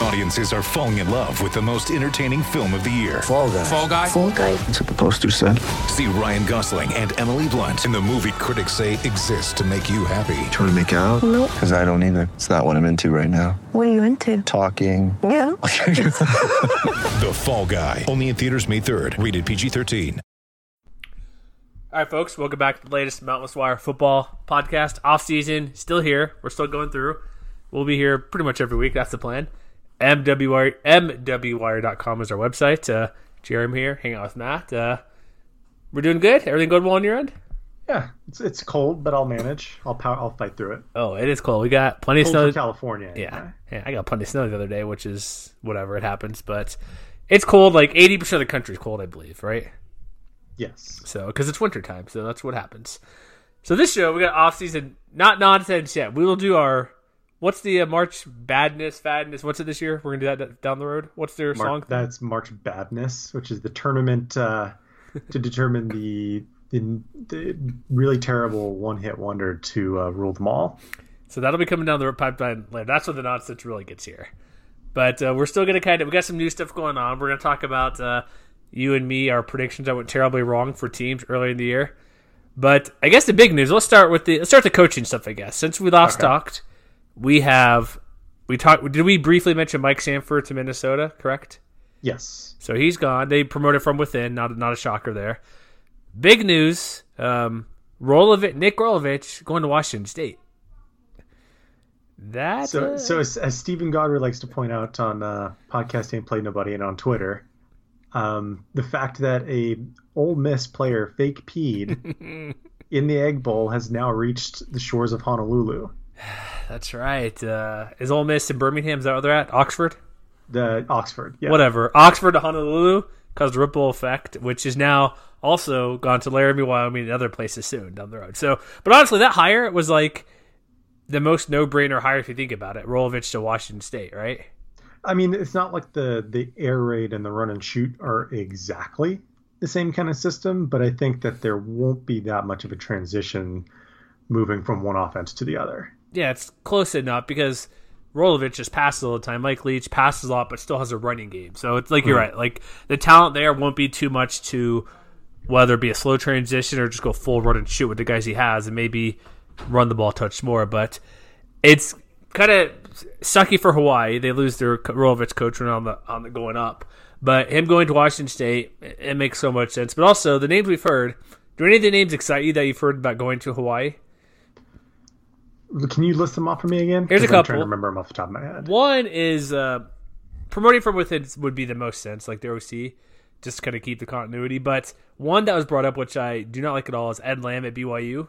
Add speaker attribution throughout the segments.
Speaker 1: Audiences are falling in love with the most entertaining film of the year.
Speaker 2: Fall guy.
Speaker 3: Fall guy.
Speaker 4: Fall guy.
Speaker 2: That's what the poster said.
Speaker 1: See Ryan Gosling and Emily Blunt in the movie critics say exists to make you happy.
Speaker 5: Trying to make it out?
Speaker 4: Nope.
Speaker 5: Because I don't either. It's not what I'm into right now.
Speaker 4: What are you into?
Speaker 5: Talking.
Speaker 4: Yeah.
Speaker 1: The Fall Guy. Only in theaters May 3rd. Rated PG-13.
Speaker 6: All right, folks, welcome back to the latest Mountain Wire football podcast. Off season, still here. We're still going through. We'll be here pretty much every week. That's the plan. MWWire, MWWire.com is our website. Uh, Jeremy here, hanging out with Matt. Uh, we're doing good. Everything going well on your end?
Speaker 7: Yeah, it's it's cold, but I'll manage. I'll power, I'll fight through it.
Speaker 6: Oh, it is cold. We got plenty of snow.
Speaker 7: for California.
Speaker 6: Yeah. yeah, I got plenty of snow the other day, which is whatever. It happens, but it's cold. Like eighty percent of the country is cold, I believe. Right?
Speaker 7: Yes.
Speaker 6: So, because it's winter time, so that's what happens. So this show we got off season, not nonsense yet. We will do our what's the uh, March badness, fadness. What's it this year? We're gonna do that down the road. What's their song?
Speaker 7: that's March Badness, which is the tournament uh, to determine the, the the really terrible one hit wonder to uh, rule them all.
Speaker 6: So that'll be coming down the pipeline later. That's when the nonsense really gets here. But uh, we're still gonna kind of we got some new stuff going on. We're gonna talk about uh, you and me, our predictions that went terribly wrong for teams early in the year. But I guess the big news. Let's start with the let's start the coaching stuff. I guess since we last talked, we have we talked. Did we briefly mention Mike Sanford to Minnesota? Correct.
Speaker 7: Yes.
Speaker 6: So he's gone. They promoted from within. Not not a shocker there. Big news. Um, Rolovich, Nick Rolovich going to Washington State. That
Speaker 7: So so as, as Steven Godfrey likes to point out on uh, podcast Ain't Play Nobody and on Twitter, um, the fact that a Ole Miss player fake peed in the Egg Bowl has now reached the shores of Honolulu.
Speaker 6: that's right. Uh, is Ole Miss in Birmingham? Is that where they're at? Oxford?
Speaker 7: The Oxford. Yeah.
Speaker 6: Whatever. Oxford to Honolulu caused a ripple effect, which is now also gone to Laramie, Wyoming, and other places soon down the road. So, but honestly, that hire was like the most no-brainer hire if you think about it. Rolovich to Washington State, right?
Speaker 7: I mean, it's not like the the air raid and the run and shoot are exactly the same kind of system, but I think that there won't be that much of a transition moving from one offense to the other.
Speaker 6: Yeah, it's close enough because Rolovich just passes all the time. Mike Leach passes a lot, but still has a running game. So it's like you're hmm. right. Like the talent there won't be too much to whether it be a slow transition or just go full run and shoot with the guys he has, and maybe run the ball a touch more. But it's kind of sucky for Hawaii. They lose their Rolovich coach when on the on the going up. But him going to Washington State, it makes so much sense. But also the names we've heard. Do any of the names excite you that you've heard about going to Hawaii?
Speaker 7: Can you list them off for me again?
Speaker 6: Here's a
Speaker 7: 'Cause I'm trying to remember them off the top of my head.
Speaker 6: One is uh, promoting from within would be the most sense, like the OC, just kind of keep the continuity. But one that was brought up, which I do not like at all, is Ed Lamb at BYU.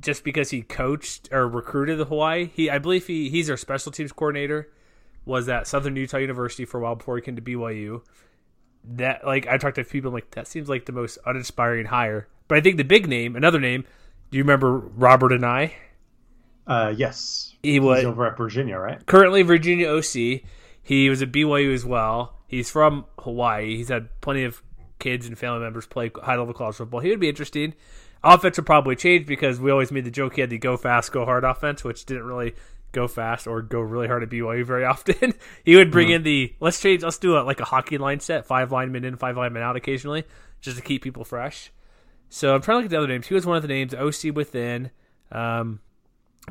Speaker 6: Just because he coached or recruited the Hawaii, he I believe he he's their special teams coordinator. Was at Southern Utah University for a while before he came to BYU. That like I talked to people I'm like that seems like the most uninspiring hire. But I think the big name, another name. Do you remember Robert Anae?
Speaker 7: Uh, yes,
Speaker 6: He was
Speaker 7: he's over at Virginia, right?
Speaker 6: currently Virginia OC. He was at BYU as well. He's from Hawaii. He's had plenty of kids and family members play high level college football. He would be interesting. Offense would probably change because we always made the joke he had the go fast, go hard offense, which didn't really go fast or go really hard at BYU very often. he would bring in the let's change, let's do a like a hockey line set, five linemen in, five linemen out occasionally, just to keep people fresh. So I'm trying to look at the other names. He was one of the names. OC within. Um,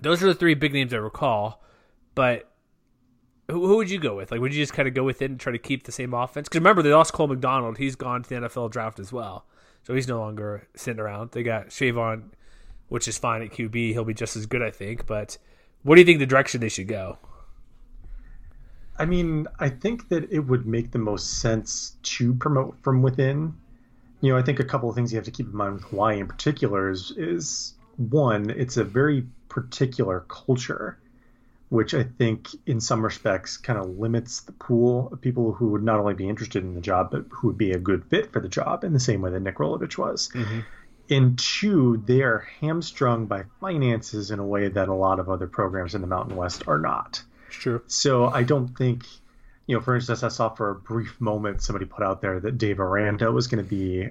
Speaker 6: those are the three big names I recall. But who, who would you go with? Like, would you just kind of go with it and try to keep the same offense? Because remember, they lost Cole McDonald. He's gone to the NFL draft as well, so he's no longer sitting around. They got Chevan, which is fine at QB. He'll be just as good, I think. But what do you think the direction they should go?
Speaker 7: I mean, I think that it would make the most sense to promote from within. You know, I think a couple of things you have to keep in mind with Hawaii in particular is, is one, it's a very particular culture, which I think in some respects kind of limits the pool of people who would not only be interested in the job, but who would be a good fit for the job in the same way that Nick Rolovich was. Mm-hmm. And two, they are hamstrung by finances in a way that a lot of other programs in the Mountain West are not.
Speaker 6: Sure.
Speaker 7: So I don't think you know, for instance, I saw for a brief moment somebody put out there that Dave Aranda was going to be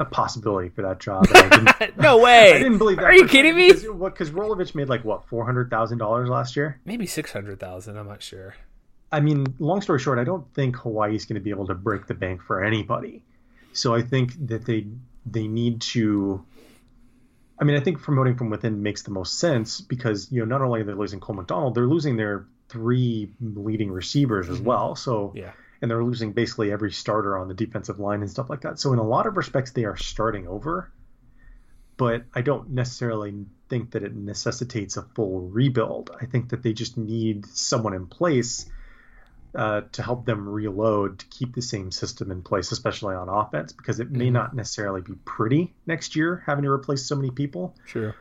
Speaker 7: a possibility for that job. And I didn't,
Speaker 6: no way.
Speaker 7: I didn't believe that.
Speaker 6: Are you kidding me?
Speaker 7: Because, Rolovich made like what four hundred thousand dollars last year.
Speaker 6: Maybe six hundred thousand. I'm not sure.
Speaker 7: I mean, long story short, I don't think Hawaii's going to be able to break the bank for anybody. So I think that they they need to. I mean, I think promoting from within makes the most sense because you know not only are they losing Cole McDonald, they're losing their three leading receivers as mm-hmm. well. So
Speaker 6: Yeah.
Speaker 7: And they're losing basically every starter on the defensive line and stuff like that. So in a lot of respects, they are starting over. But I don't necessarily think that it necessitates a full rebuild. I think that they just need someone in place uh, to help them reload to keep the same system in place, especially on offense, because it may not necessarily be pretty next year having to replace so many people.
Speaker 6: Sure.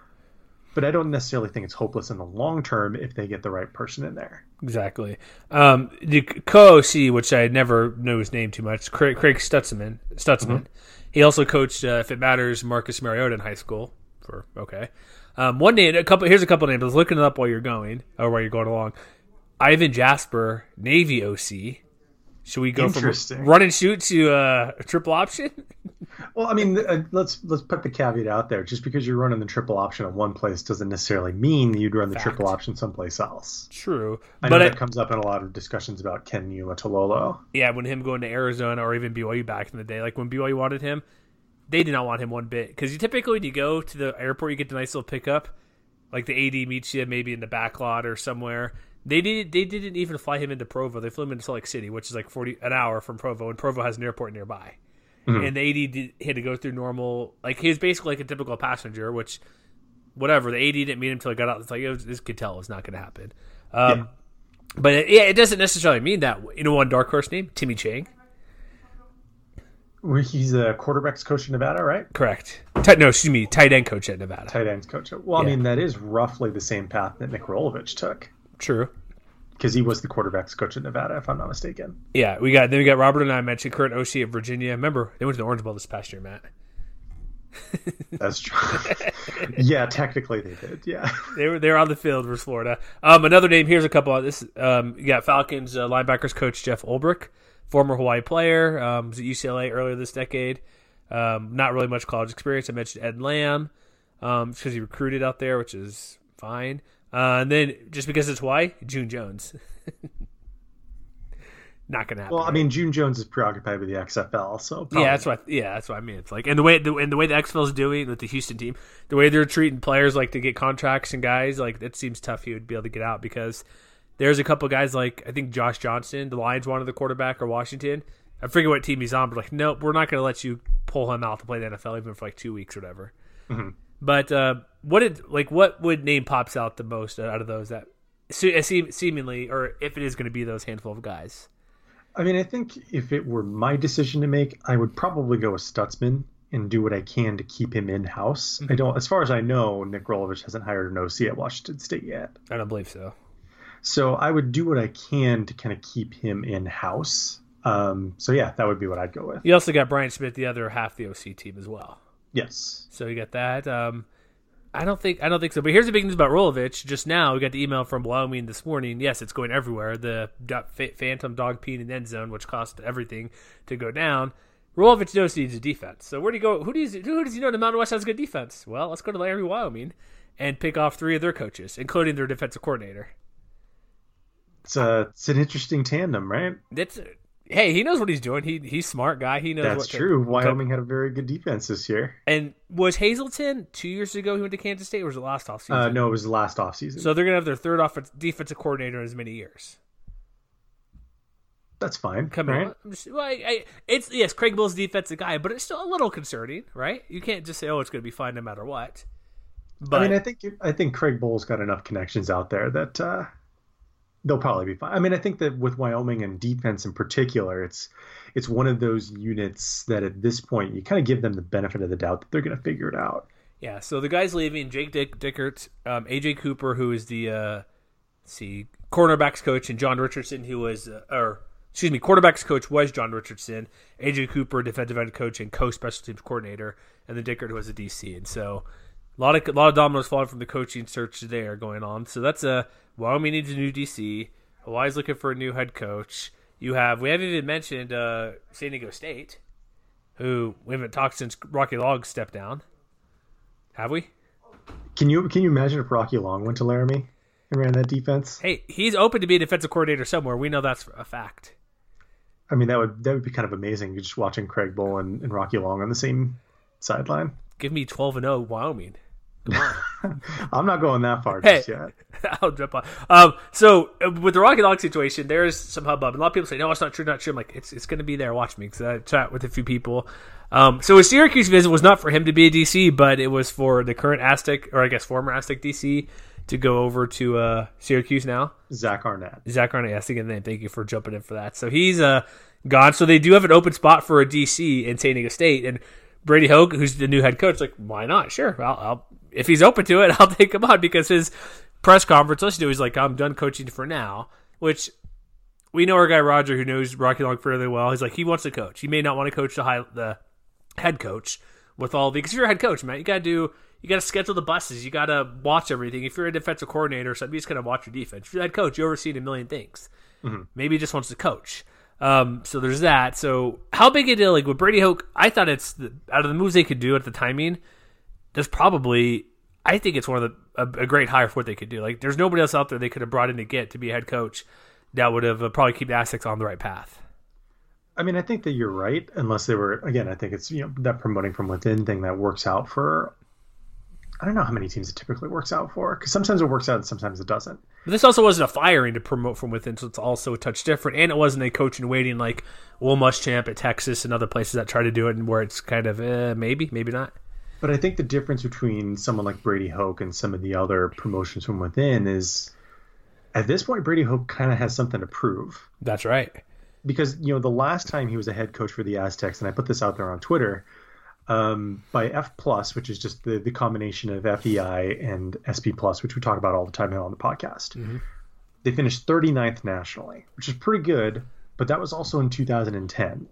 Speaker 7: But I don't necessarily think it's hopeless in the long term if they get the right person in there.
Speaker 6: Exactly. Um, the co-OC, which I never know his name too much, Craig, Craig Stutzman. Stutzman. He also coached, uh, if it matters, Marcus Mariota in high school. For okay, um, one name, a couple. Here's a couple names. I was looking it up while you're going or while you're going along. Ivan Jasper, Navy OC. Should we go from run and shoot to uh, a triple option?
Speaker 7: Well, I mean, uh, let's let's put the caveat out there. Just because you're running the triple option at one place doesn't necessarily mean you'd run the
Speaker 6: Fact.
Speaker 7: triple option someplace else.
Speaker 6: True,
Speaker 7: I know
Speaker 6: but I,
Speaker 7: that comes up in a lot of discussions about Ken Niumatalolo.
Speaker 6: yeah, when him going to Arizona or even BYU back in the day, like when BYU wanted him, they did not want him one bit because you typically when you go to the airport, you get the nice little pickup, like the AD meets you maybe in the back lot or somewhere. They did. They didn't even fly him into Provo. They flew him into Salt Lake City, which is like forty an hour from Provo, and Provo has an airport nearby. And the AD did, had to go through normal, like he was basically like a typical passenger, which whatever. The AD didn't meet him until he got out. It's like it was, this could tell it's not going to happen. Um, But it, yeah, it doesn't necessarily mean that. You know, one dark horse name, Timmy Chang.
Speaker 7: He's a quarterbacks coach in Nevada, right?
Speaker 6: Correct. Tight, no, excuse me, tight end coach at Nevada.
Speaker 7: Tight ends coach. Well, I mean, that is roughly the same path that Nick Rolovich took
Speaker 6: True.
Speaker 7: because he was the quarterbacks coach at Nevada, if I'm not mistaken.
Speaker 6: Yeah, we got then we got Robert Anae mentioned current OC of Virginia. Remember they went to the Orange Bowl this past year, Matt.
Speaker 7: That's true. yeah, technically they did. Yeah.
Speaker 6: They were they were on the field versus Florida. Um, another name here's a couple of this. Um, you got Falcons uh, linebackers coach Jeff Ulbrich, former Hawaii player, um, was at UCLA earlier this decade. Um, not really much college experience. I mentioned Ed Lamb, um, because he recruited out there, which is fine. Uh, and then just because it's why June Jones. not gonna happen.
Speaker 7: Well, I mean, June Jones is preoccupied with the XFL, so probably
Speaker 6: Yeah, that's what. Yeah, that's what I mean. It's like, and the way the, and the way the XFL is doing with the Houston team, the way they're treating players like to get contracts and guys, like it seems tough he would be able to get out because there's a couple guys like I think Josh Johnson, the Lions wanted the quarterback or Washington. I forget what team he's on, but like, nope, we're not going to let you pull him out to play the NFL even for like two weeks or whatever. But uh, what did like what would name pops out the most out of those that seem, seemingly or if it is going to be those handful of guys?
Speaker 7: I mean, I think if it were my decision to make, I would probably go with Stutzman and do what I can to keep him in house. I don't, as far as I know, Nick Rolovich hasn't hired an OC at Washington State yet.
Speaker 6: I don't believe so.
Speaker 7: So I would do what I can to kind of keep him in house. Um, so yeah, that would be what I'd go with.
Speaker 6: You also got Brian Smith, the other half the OC team as well.
Speaker 7: Yes.
Speaker 6: So you got that. Um, I don't think I don't think so. But here's the big news about Rolovich. Just now, we got the email from Wyoming this morning. Yes, it's going everywhere. The phantom dog peeing in the end zone, which cost everything to go down. Rolovich knows he needs a defense. So where do you go? Who does who does he know the Mountain West has a good defense? Well, let's go to Laramie, Wyoming, and pick off three of their coaches, including their defensive coordinator.
Speaker 7: It's a, it's an interesting tandem, right?
Speaker 6: That's hey, he knows what he's doing. He he's smart guy. He knows
Speaker 7: That's
Speaker 6: what to-
Speaker 7: true. Wyoming had a very good defense this year.
Speaker 6: And was Hazelton two years ago? He went to Kansas State, or was it last offseason?
Speaker 7: Uh, no, it was the last offseason.
Speaker 6: So they're gonna have their third offense defensive coordinator in as many years.
Speaker 7: that's fine.
Speaker 6: Come
Speaker 7: right?
Speaker 6: just, well, I, I, it's yes, Craig Bohl's defensive guy, but it's still a little concerning, right? You can't just say, "Oh, it's going to be fine no matter what." But
Speaker 7: I mean, I think I think Craig Bohl's got enough connections out there that uh, they'll probably be fine. I mean, I think that with Wyoming and defense in particular, it's it's one of those units that at this point you kind of give them the benefit of the doubt that they're going to figure it out.
Speaker 6: yeah, so the guys leaving: Jake Dick, Dickert, um, AJ Cooper, who is the uh, see cornerbacks coach, and John Richardson, who was uh, or excuse me, quarterbacks coach was John Richardson, AJ Cooper, defensive end coach and co-special teams coordinator, and then Dickert, who was a DC, and so. A lot of a lot of dominoes falling from the coaching search there going on. So that's a Wyoming needs a new DC. Hawaii's looking for a new head coach. You have we haven't even mentioned uh, San Diego State, who we haven't talked since Rocky Long stepped down. Have we?
Speaker 7: Can you can you imagine if Rocky Long went to Laramie and ran that defense?
Speaker 6: Hey, he's open to be a defensive coordinator somewhere. We know that's a fact.
Speaker 7: I mean, that would that would be kind of amazing. Just watching Craig Bohl and, and Rocky Long on the same sideline.
Speaker 6: Give me twelve and zero Wyoming.
Speaker 7: I'm not going that far
Speaker 6: Hey.
Speaker 7: just yet.
Speaker 6: I'll jump on. Um, so uh, with the Rocky Long situation, there's some hubbub. A lot of people say, "No, it's not true, not true." I'm like, "It's it's going to be there. Watch me." Because I chat with a few people. Um, so his Syracuse visit was not for him to be a DC, but it was for the current Aztec, or I guess former Aztec DC, to go over to uh, Syracuse now.
Speaker 7: Zach Arnett.
Speaker 6: Zach Arnett, yes, again. Thank you for jumping in for that. So he's uh, gone. So they do have an open spot for a DC in San Diego State, and Brady Hoke, who's the new head coach, like, why not? Sure, I'll, I'll if he's open to it, I'll take him on because his press conference, listen to, he's like, I'm done coaching for now, which we know our guy Roger, who knows Rocky Long fairly well. He's like, he wants to coach. He may not want to coach the high, the head coach with all the because you're a head coach, man. You gotta do you gotta schedule the buses, you gotta watch everything. If you're a defensive coordinator or something, you just gotta watch your defense. If you're a head coach, you oversee a million things. Maybe he just wants to coach. Um, so there's that. So how big a deal like with Brady Hoke? I thought it's the, out of the moves they could do at the timing. There's probably I think it's one of the a, a great hire for what they could do. Like there's nobody else out there they could have brought in to get to be a head coach that would have uh, probably keep the Aztecs on the right path.
Speaker 7: I mean, I think that you're right. Unless they were again, I think it's you know that promoting from within thing that works out for. I don't know how many teams it typically works out for because sometimes it works out and sometimes it doesn't.
Speaker 6: But this also wasn't a firing to promote from within, so it's also a touch different. And it wasn't a coach in waiting like Will Muschamp at Texas and other places that try to do it, and where it's kind of eh, maybe, maybe not.
Speaker 7: But I think the difference between someone like Brady Hoke and some of the other promotions from within is at this point Brady Hoke kind of has something to prove.
Speaker 6: That's right.
Speaker 7: because you know the last time he was a head coach for the Aztecs, and I put this out there on Twitter, um, by F plus, which is just the the combination of FEI and SP plus, which we talk about all the time now on the podcast. They finished 39th nationally, which is pretty good, but that was also in 2010.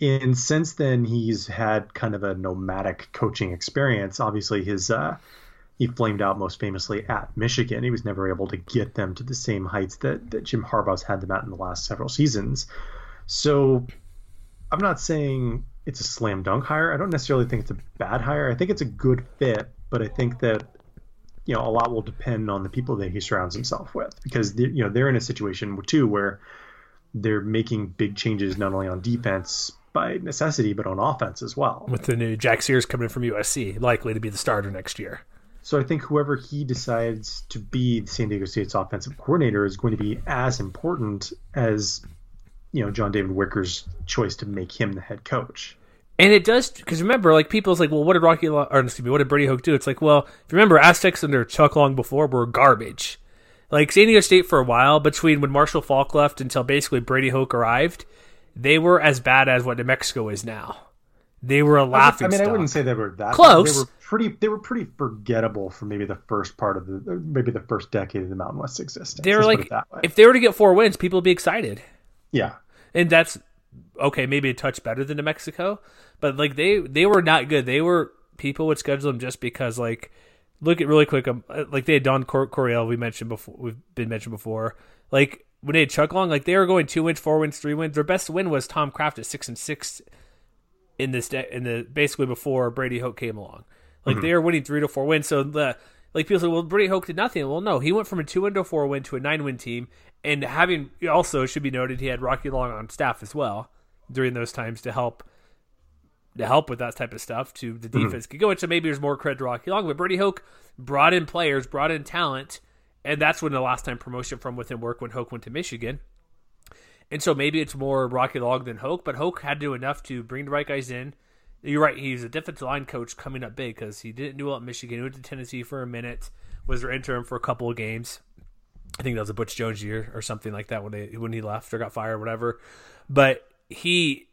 Speaker 7: And since then, he's had kind of a nomadic coaching experience. Obviously, his uh, he flamed out most famously at Michigan. He was never able to get them to the same heights that, that Jim Harbaugh's had them at in the last several seasons. So I'm not saying it's a slam dunk hire. I don't necessarily think it's a bad hire. I think it's a good fit, but I think that you know a lot will depend on the people that he surrounds himself with because you know they're in a situation too where they're making big changes not only on defense by necessity but on offense as well.
Speaker 6: With the new Jack Sears coming from USC, likely to be the starter next year.
Speaker 7: So I think whoever he decides to be the San Diego State's offensive coordinator is going to be as important as you know John David Wicker's choice to make him the head coach.
Speaker 6: And it does because remember, like people's like, well, what did Rocky or excuse me, what did Brady Hoke do? It's like, well, if you remember, Aztecs under Chuck Long before were garbage. Like San Diego State for a while, between when Marshall Faulk left until basically Brady Hoke arrived, they were as bad as what New Mexico is now. They were a laughing
Speaker 7: I mean, I wouldn't say they were that
Speaker 6: Close.
Speaker 7: They were pretty. They were pretty forgettable for maybe the first part of the maybe the first decade of the Mountain West existence.
Speaker 6: they were
Speaker 7: Let's
Speaker 6: like,
Speaker 7: that way.
Speaker 6: if they were to get four wins, people would be excited.
Speaker 7: yeah,
Speaker 6: and that's okay, maybe a touch better than New Mexico, but like they they were not good. They were people would schedule them just because like look at really quick um, uh, like they had Don Cor- Coryell we mentioned before we've been mentioned before like when they had Chuck Long like they were going two wins, four wins, three wins. Their best win was Tom Craft at six and six in this de- in the basically before Brady Hoke came along. Like mhm. they were winning three to four wins. So the like people say, well, Brady Hoke did nothing. Well, no, he went from a two win to four win to a nine win team, and having also it should be noted he had Rocky Long on staff as well during those times to help to help with that type of stuff to the mhm. defense could go. And so maybe there's more credit to Rocky Long, but Brady Hoke brought in players, brought in talent, and that's when the last time promotion from within worked when Hoke went to Michigan. And so maybe it's more Rocky Long than Hoke, but Hoke had to do enough to bring the right guys in. You're right; he's a defensive line coach coming up big because he didn't do well at Michigan. He went to Tennessee for a minute, was their interim for a couple of games. I think that was a Butch Jones year or something like that when they when he left or got fired or whatever. But he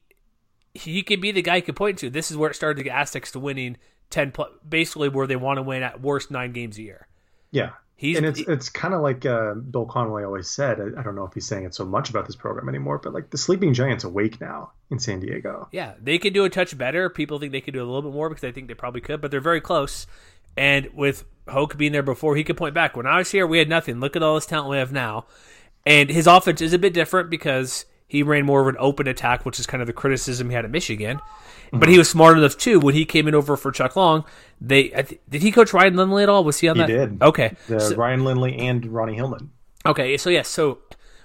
Speaker 6: he could be the guy you could point to. This is where it started to get Aztecs to winning ten, pl- basically where they want to win at worst nine games a year.
Speaker 7: yeah.
Speaker 6: He's
Speaker 7: and it's it's kind of like uh, Bill Conway always said. I, I don't know if he's saying it so much about this program anymore, but like the sleeping giants awake now in San Diego.
Speaker 6: Yeah, they could do a touch better. People think they could do a little bit more because they think they probably could, but they're very close. And with Hoke being there before, he could point back. When I was here, we had nothing. Look at all this talent we have now. And his offense is a bit different because he ran more of an open attack, which is kind of the criticism he had at Michigan. But mm-hmm. he was smart enough too when he came in over for Chuck Long. They did he coach Ryan Lindley at all? Was he on
Speaker 7: He
Speaker 6: that?
Speaker 7: did.
Speaker 6: Okay.
Speaker 7: The
Speaker 6: So-
Speaker 7: Ryan Lindley and Ronnie Hillman.
Speaker 6: Okay, so yes, so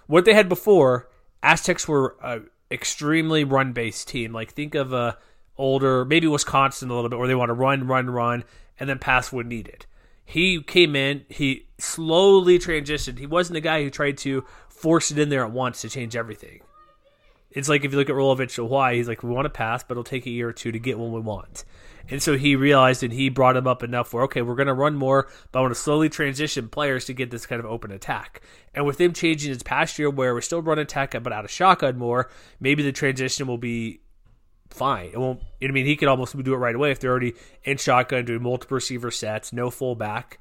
Speaker 6: what they had before, Aztecs were a extremely run based team. Like think of a older, maybe Wisconsin a little bit, where they want to run, run, run, and then pass when needed. He came in, he slowly transitioned. He wasn't a guy who tried to force it in there at once to change everything. It's like if you look at Rolovich at Hawaii, he's like, we want to pass, but it'll take a year or two to get what we want. And so he realized and he brought him up enough where, okay, we're going to run more, but I want to slowly transition players to get this kind of open attack. And with him changing his past year where we're still running attack, but out of shotgun more, maybe the transition will be fine. It won't, I mean, he could almost do it right away if they're already in shotgun doing multiple receiver sets, no fullback.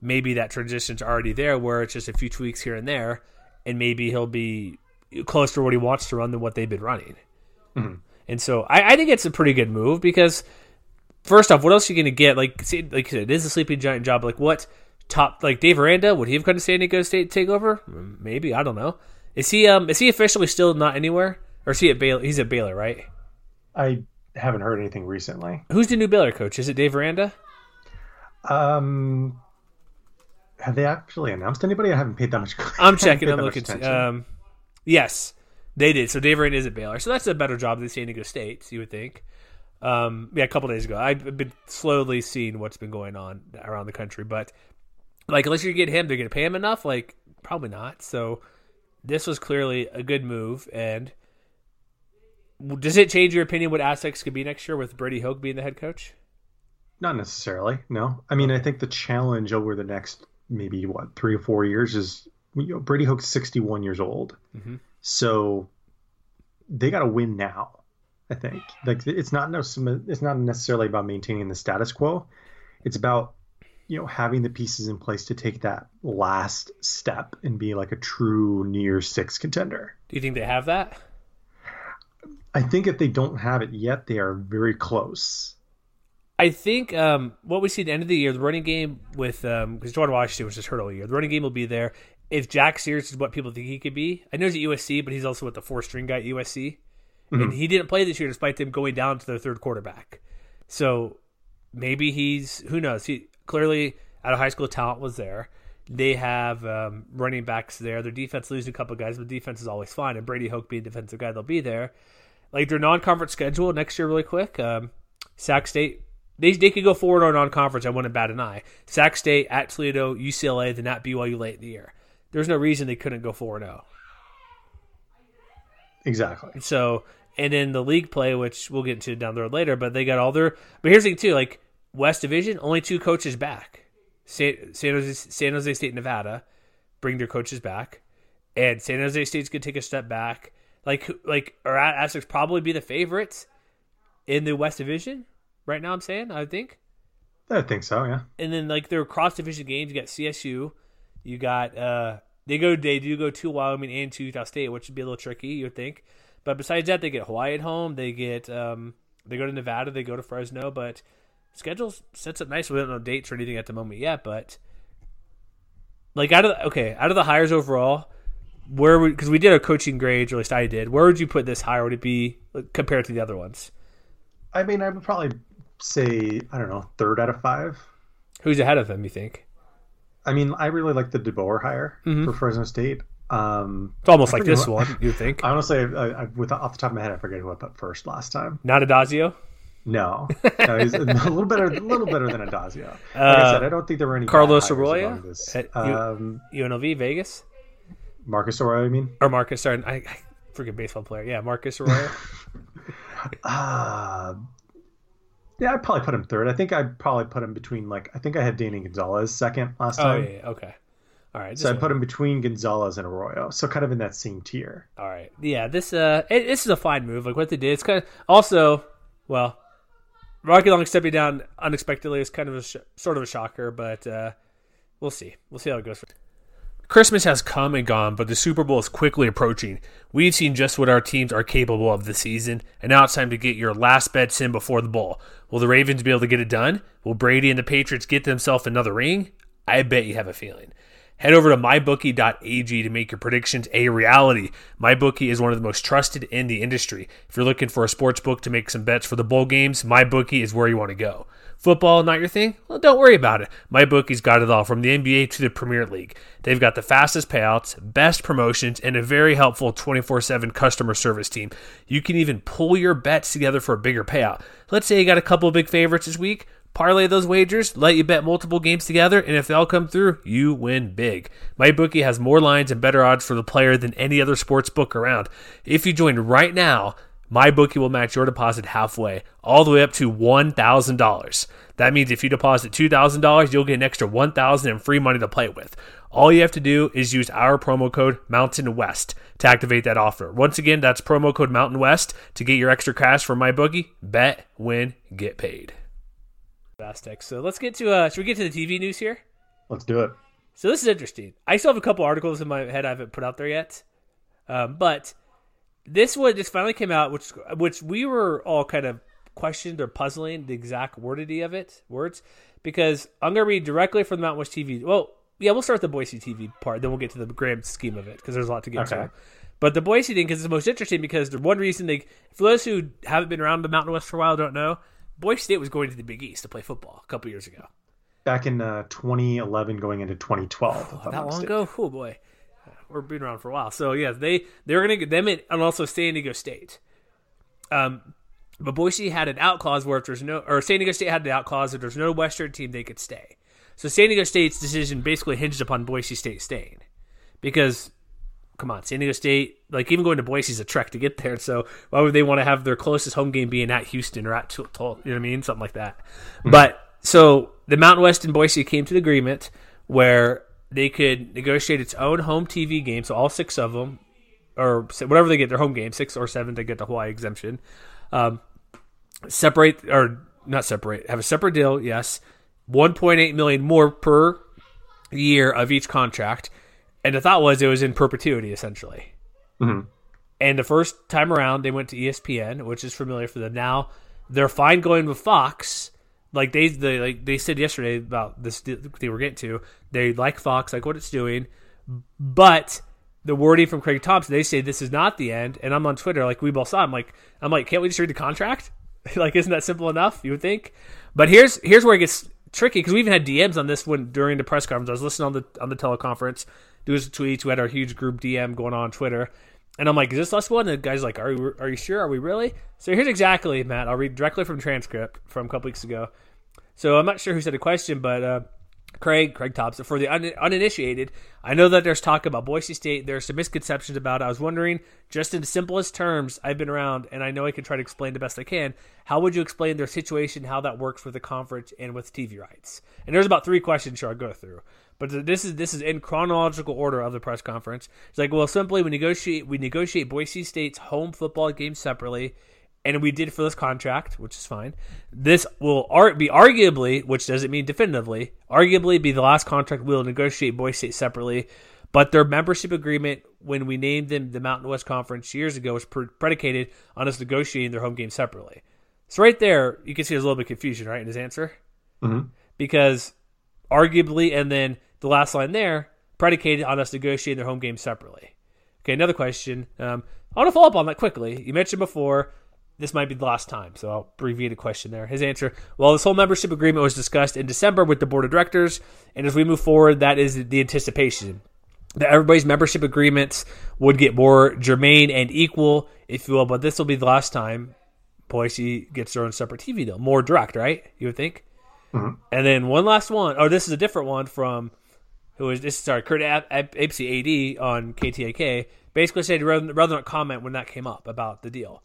Speaker 6: Maybe that transition's already there where it's just a few tweaks here and there, and maybe he'll be closer to what he wants to run than what they've been running. And so I, I think it's a pretty good move because first off, what else are you going to get? Like, see, like you said, it is a sleeping giant job. Like, what top? Like Dave Aranda would he have come to San Diego State to take over? Maybe I don't know. Is he um is he officially still not anywhere or is he at Baylor? He's at Baylor, right?
Speaker 7: I haven't heard anything recently.
Speaker 6: Who's the new Baylor coach? Is it Dave Aranda?
Speaker 7: Um, have they actually announced anybody? I haven't paid that much.
Speaker 6: I'm checking. I'm looking. Um, yes, they did. So Dave Aranda is at Baylor. So that's a better job than San Diego State. You would think. Um, yeah, a couple days ago, I've been slowly seeing what's been going on around the country, but like unless you get him, they're going to pay him enough. Like probably not. So this was clearly a good move. And does it change your opinion what Aztecs could be next year with Brady Hoke being the head coach?
Speaker 7: Not necessarily. No, I mean I think the challenge over the next maybe what three or four years is you know, Brady Hoke's 61 years old,
Speaker 6: Mm-hmm.
Speaker 7: so they got to win now. I think like it's not no it's not necessarily about maintaining the status quo. It's about you know having the pieces in place to take that last step and be like a true near six contender.
Speaker 6: Do you think they have that?
Speaker 7: I think if they don't have it yet, they are very close.
Speaker 6: I think um, what we see at the end of the year, the running game with because Jordan Washington was just hurt all year. The running game will be there. If Jack Sears is what people think he could be, I know he's at USC, but he's also with the four string guy at USC, and he didn't play this year despite them going down to their third quarterback. So maybe he's who knows. He clearly out of high school talent was there. They have um, running backs there. Their defense losing a couple guys, but defense is always fine. And Brady Hoke being defensive guy, they'll be there. Like their non-conference schedule next year, really quick. Um, Sac State they they could go forward on non-conference. I wouldn't bat an eye. Sac State at Toledo, UCLA, then at BYU late in the year. There's no reason they couldn't go four zero. Oh.
Speaker 7: Exactly.
Speaker 6: So and then the league play, which we'll get into down the road later, but they got all their. But here's the thing too: like West Division, only two coaches back. San, San Jose, San Jose State, Nevada, bring their coaches back, and San Jose State's gonna take a step back. Like like or Aztecs probably be the favorites in the West Division right now. I'm saying I think.
Speaker 7: I think so. Yeah.
Speaker 6: and then like their cross division games, you got CSU, you got uh they go they do go to Wyoming and to Utah State, which would be a little tricky, you would think. But besides that, they get Hawaii at home, they get um they go to Nevada, they go to Fresno, but schedule sets up nice. We don't know dates or anything at the moment yet, but like out of the, okay, out of the hires overall, where would because we did our coaching grades, or at least I did. Where would you put this hire? Would it be compared to the other ones?
Speaker 7: I mean, I would probably say I don't know, third out of five.
Speaker 6: Who's ahead of them? You think?
Speaker 7: I mean, I really like the DeBoer hire for Fresno State. Um,
Speaker 6: It's almost
Speaker 7: I
Speaker 6: like this
Speaker 7: what-
Speaker 6: one. You think?
Speaker 7: honestly, I, I, with off the top of my head, I forget who I put first last time.
Speaker 6: Not Addazio.
Speaker 7: No, no he's a little better, a little better than Addazio. Like I said, I don't think there were any
Speaker 6: Carlos Arroyo
Speaker 7: this.
Speaker 6: At
Speaker 7: Um,
Speaker 6: UNLV Vegas
Speaker 7: Marcus Arroyo, I mean.
Speaker 6: or Marcus. Sorry, I, I forget baseball player. Yeah, Marcus Arroyo.
Speaker 7: Uh, yeah, I'd probably put him third. I think I'd probably put him between like I think I had Danny Gonzales second last
Speaker 6: oh
Speaker 7: time.
Speaker 6: yeah, yeah, okay. All right.
Speaker 7: So I put him between Gonzalez and Arroyo, so kind of in that same tier.
Speaker 6: All right. Yeah, this uh, it, this is a fine move. Like what they did. It's kind of also well, Rocky Long stepping down unexpectedly is kind of a sh- sort of a shocker, but uh, we'll see. We'll see how it goes. Christmas has come and gone, but the Super Bowl is quickly approaching. We've seen just what our teams are capable of this season, and now it's time to get your last bets in before the bowl. Will the Ravens be able to get it done? Will Brady and the Patriots get themselves another ring? I bet you have a feeling. Head over to mybookie.ag to make your predictions a reality. MyBookie is one of the most trusted in the industry. If you're looking for a sports book to make some bets for the bowl games, MyBookie is where you want to go. Football not your thing? Well, don't worry about it. MyBookie's got it all from the NBA to the Premier League. They've got the fastest payouts, best promotions, and a very helpful 24 7 customer service team. You can even pull your bets together for a bigger payout. Let's say you got a couple of big favorites this week parlay those wagers, let you bet multiple games together, and if they all come through, you win big. MyBookie has more lines and better odds for the player than any other sports book around. If you join right now, MyBookie will match your deposit halfway, all the way up to $1,000. That means if you deposit $2,000, you'll get an extra $1,000 in free money to play with. All you have to do is use our promo code Mountain West to activate that offer. Once again, that's promo code Mountain West to get your extra cash from MyBookie. Bet, win, get paid. Fantastic. So let's get to uh should we get to the TV news here?
Speaker 7: Let's do it.
Speaker 6: So this is interesting. I still have a couple articles in my head I haven't put out there yet. Um, but this one just finally came out, which which we were all kind of questioned or puzzling the exact wordity of it, words, because I'm gonna read directly from the Mountain West TV. Well, yeah, we'll start with the Boise TV part, then we'll get to the grand scheme of it because there's a lot to get
Speaker 7: Okay.
Speaker 6: to. But the Boise thing, because it's the most interesting, because the one reason they, for those who haven't been around the Mountain West for a while, don't know, Boise State was going to the Big East to play football a couple years ago.
Speaker 7: Back in uh, 2011, going into 2012. if I'm
Speaker 6: that long ago? Oh boy, we're been around for a while. So yeah, they they're gonna get them in, and also San Diego State. Um, but Boise had an out clause where if there's no, or San Diego State had the out clause if there's no Western team, they could stay. So San Diego State's decision basically hinged upon Boise State staying, because come on, San Diego State, like even going to Boise is a trek to get there. So why would they want to have their closest home game being at Houston or at Tul- Tul- you know what I mean, something like that? But so the Mountain West and Boise came to the agreement where they could negotiate its own home TV game, so all six of them, or whatever they get their home game, six or seven they get the Hawaii exemption. Um, separate or not separate, have a separate deal. Yes, one point eight million more per year of each contract, and the thought was it was in perpetuity essentially. And the first time around, they went to ESPN, which is familiar for them. Now they're fine going with Fox. Like they, they like they said yesterday about this they were getting to. They like Fox, like what it's doing, but the wording from Craig Thompson, they say this is not the end. And I'm on Twitter, like we both saw. I'm like, I'm like, can't we just read the contract? like, isn't that simple enough? You would think. But here's here's where it gets tricky because we even had DMs on this one during the press conference. I was listening on the on the teleconference, doing some tweets. We had our huge group DM going on, on Twitter, and I'm like, "Is this us one?" And the guy's like, "Are you are you sure? Are we really?" So here's exactly, Matt. I'll read directly from transcript from a couple weeks ago. So I'm not sure who said the question, but uh, Craig, Craig Thompson, for the un- uninitiated, I know that there's talk about Boise State. There's some misconceptions about it. I was wondering, just in the simplest terms, I've been around, and I know I can try to explain the best I can. How would you explain their situation, how that works with the conference and with TV rights? And there's about three questions here I'll go through. But this is this is in chronological order of the press conference. It's like, well, simply we negotiate we negotiate Boise State's home football game separately and we did for this contract, which is fine. This will ar- be arguably, which doesn't mean definitively, arguably be the last contract we'll negotiate Boise State separately. But their membership agreement, when we named them the Mountain West Conference years ago, was pre- predicated on us negotiating their home game separately. So right there, you can see there's a little bit of confusion, right, in his answer, mm-hmm. because arguably, and then the last line there, predicated on us negotiating their home game separately. Okay, another question. Um, I want to follow up on that quickly. You mentioned before this might be the last time, so I'll abbreviate a question there. His answer: Well, this whole membership agreement was discussed in December with the board of directors, and as we move forward, that is the anticipation that everybody's membership agreements would get more germane and equal, if you will. But this will be the last time Boise gets their own separate TV deal, more direct, right? You would think. And then one last one. Oh, this is a different one from who is this? is Sorry, Kurt Ap- Ap- AD on KTAK basically said rather, rather not comment when that came up about the deal.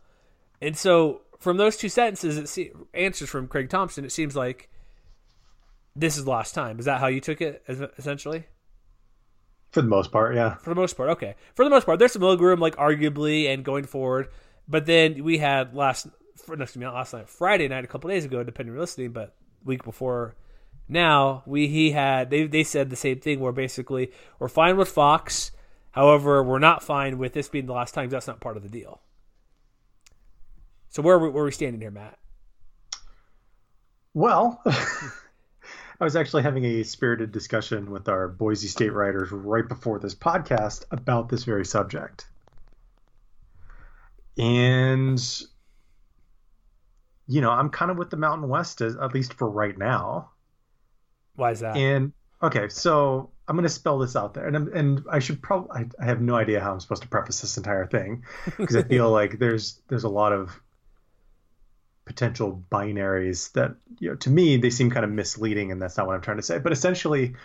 Speaker 6: And so from those two sentences, it se- answers from Craig Thompson. It seems like this is the last time. Is that how you took it? Essentially,
Speaker 7: For the most part, yeah.
Speaker 6: for the most part, okay. For the most part, there's some wiggle room, like arguably, and going forward. But then we had last, no, excuse me, last night, Friday night, a couple days ago, depending on listening, but week before now, we he had they they said the same thing. Where basically we're fine with Fox, however, we're not fine with this being the last time. That's not part of the deal. So where are we, where are we standing here, Matt?
Speaker 7: Well, I was actually having a spirited discussion with our Boise State writers right before this podcast about this very subject. And you know, I'm kind of with the Mountain West as, at least for right now.
Speaker 6: Why is that?
Speaker 7: And okay, so I'm going to spell this out there, and I'm, and I should probably I, I have no idea how I'm supposed to preface this entire thing because I feel like there's there's a lot of potential binaries that you know to me they seem kind of misleading, and that's not what I'm trying to say. But essentially,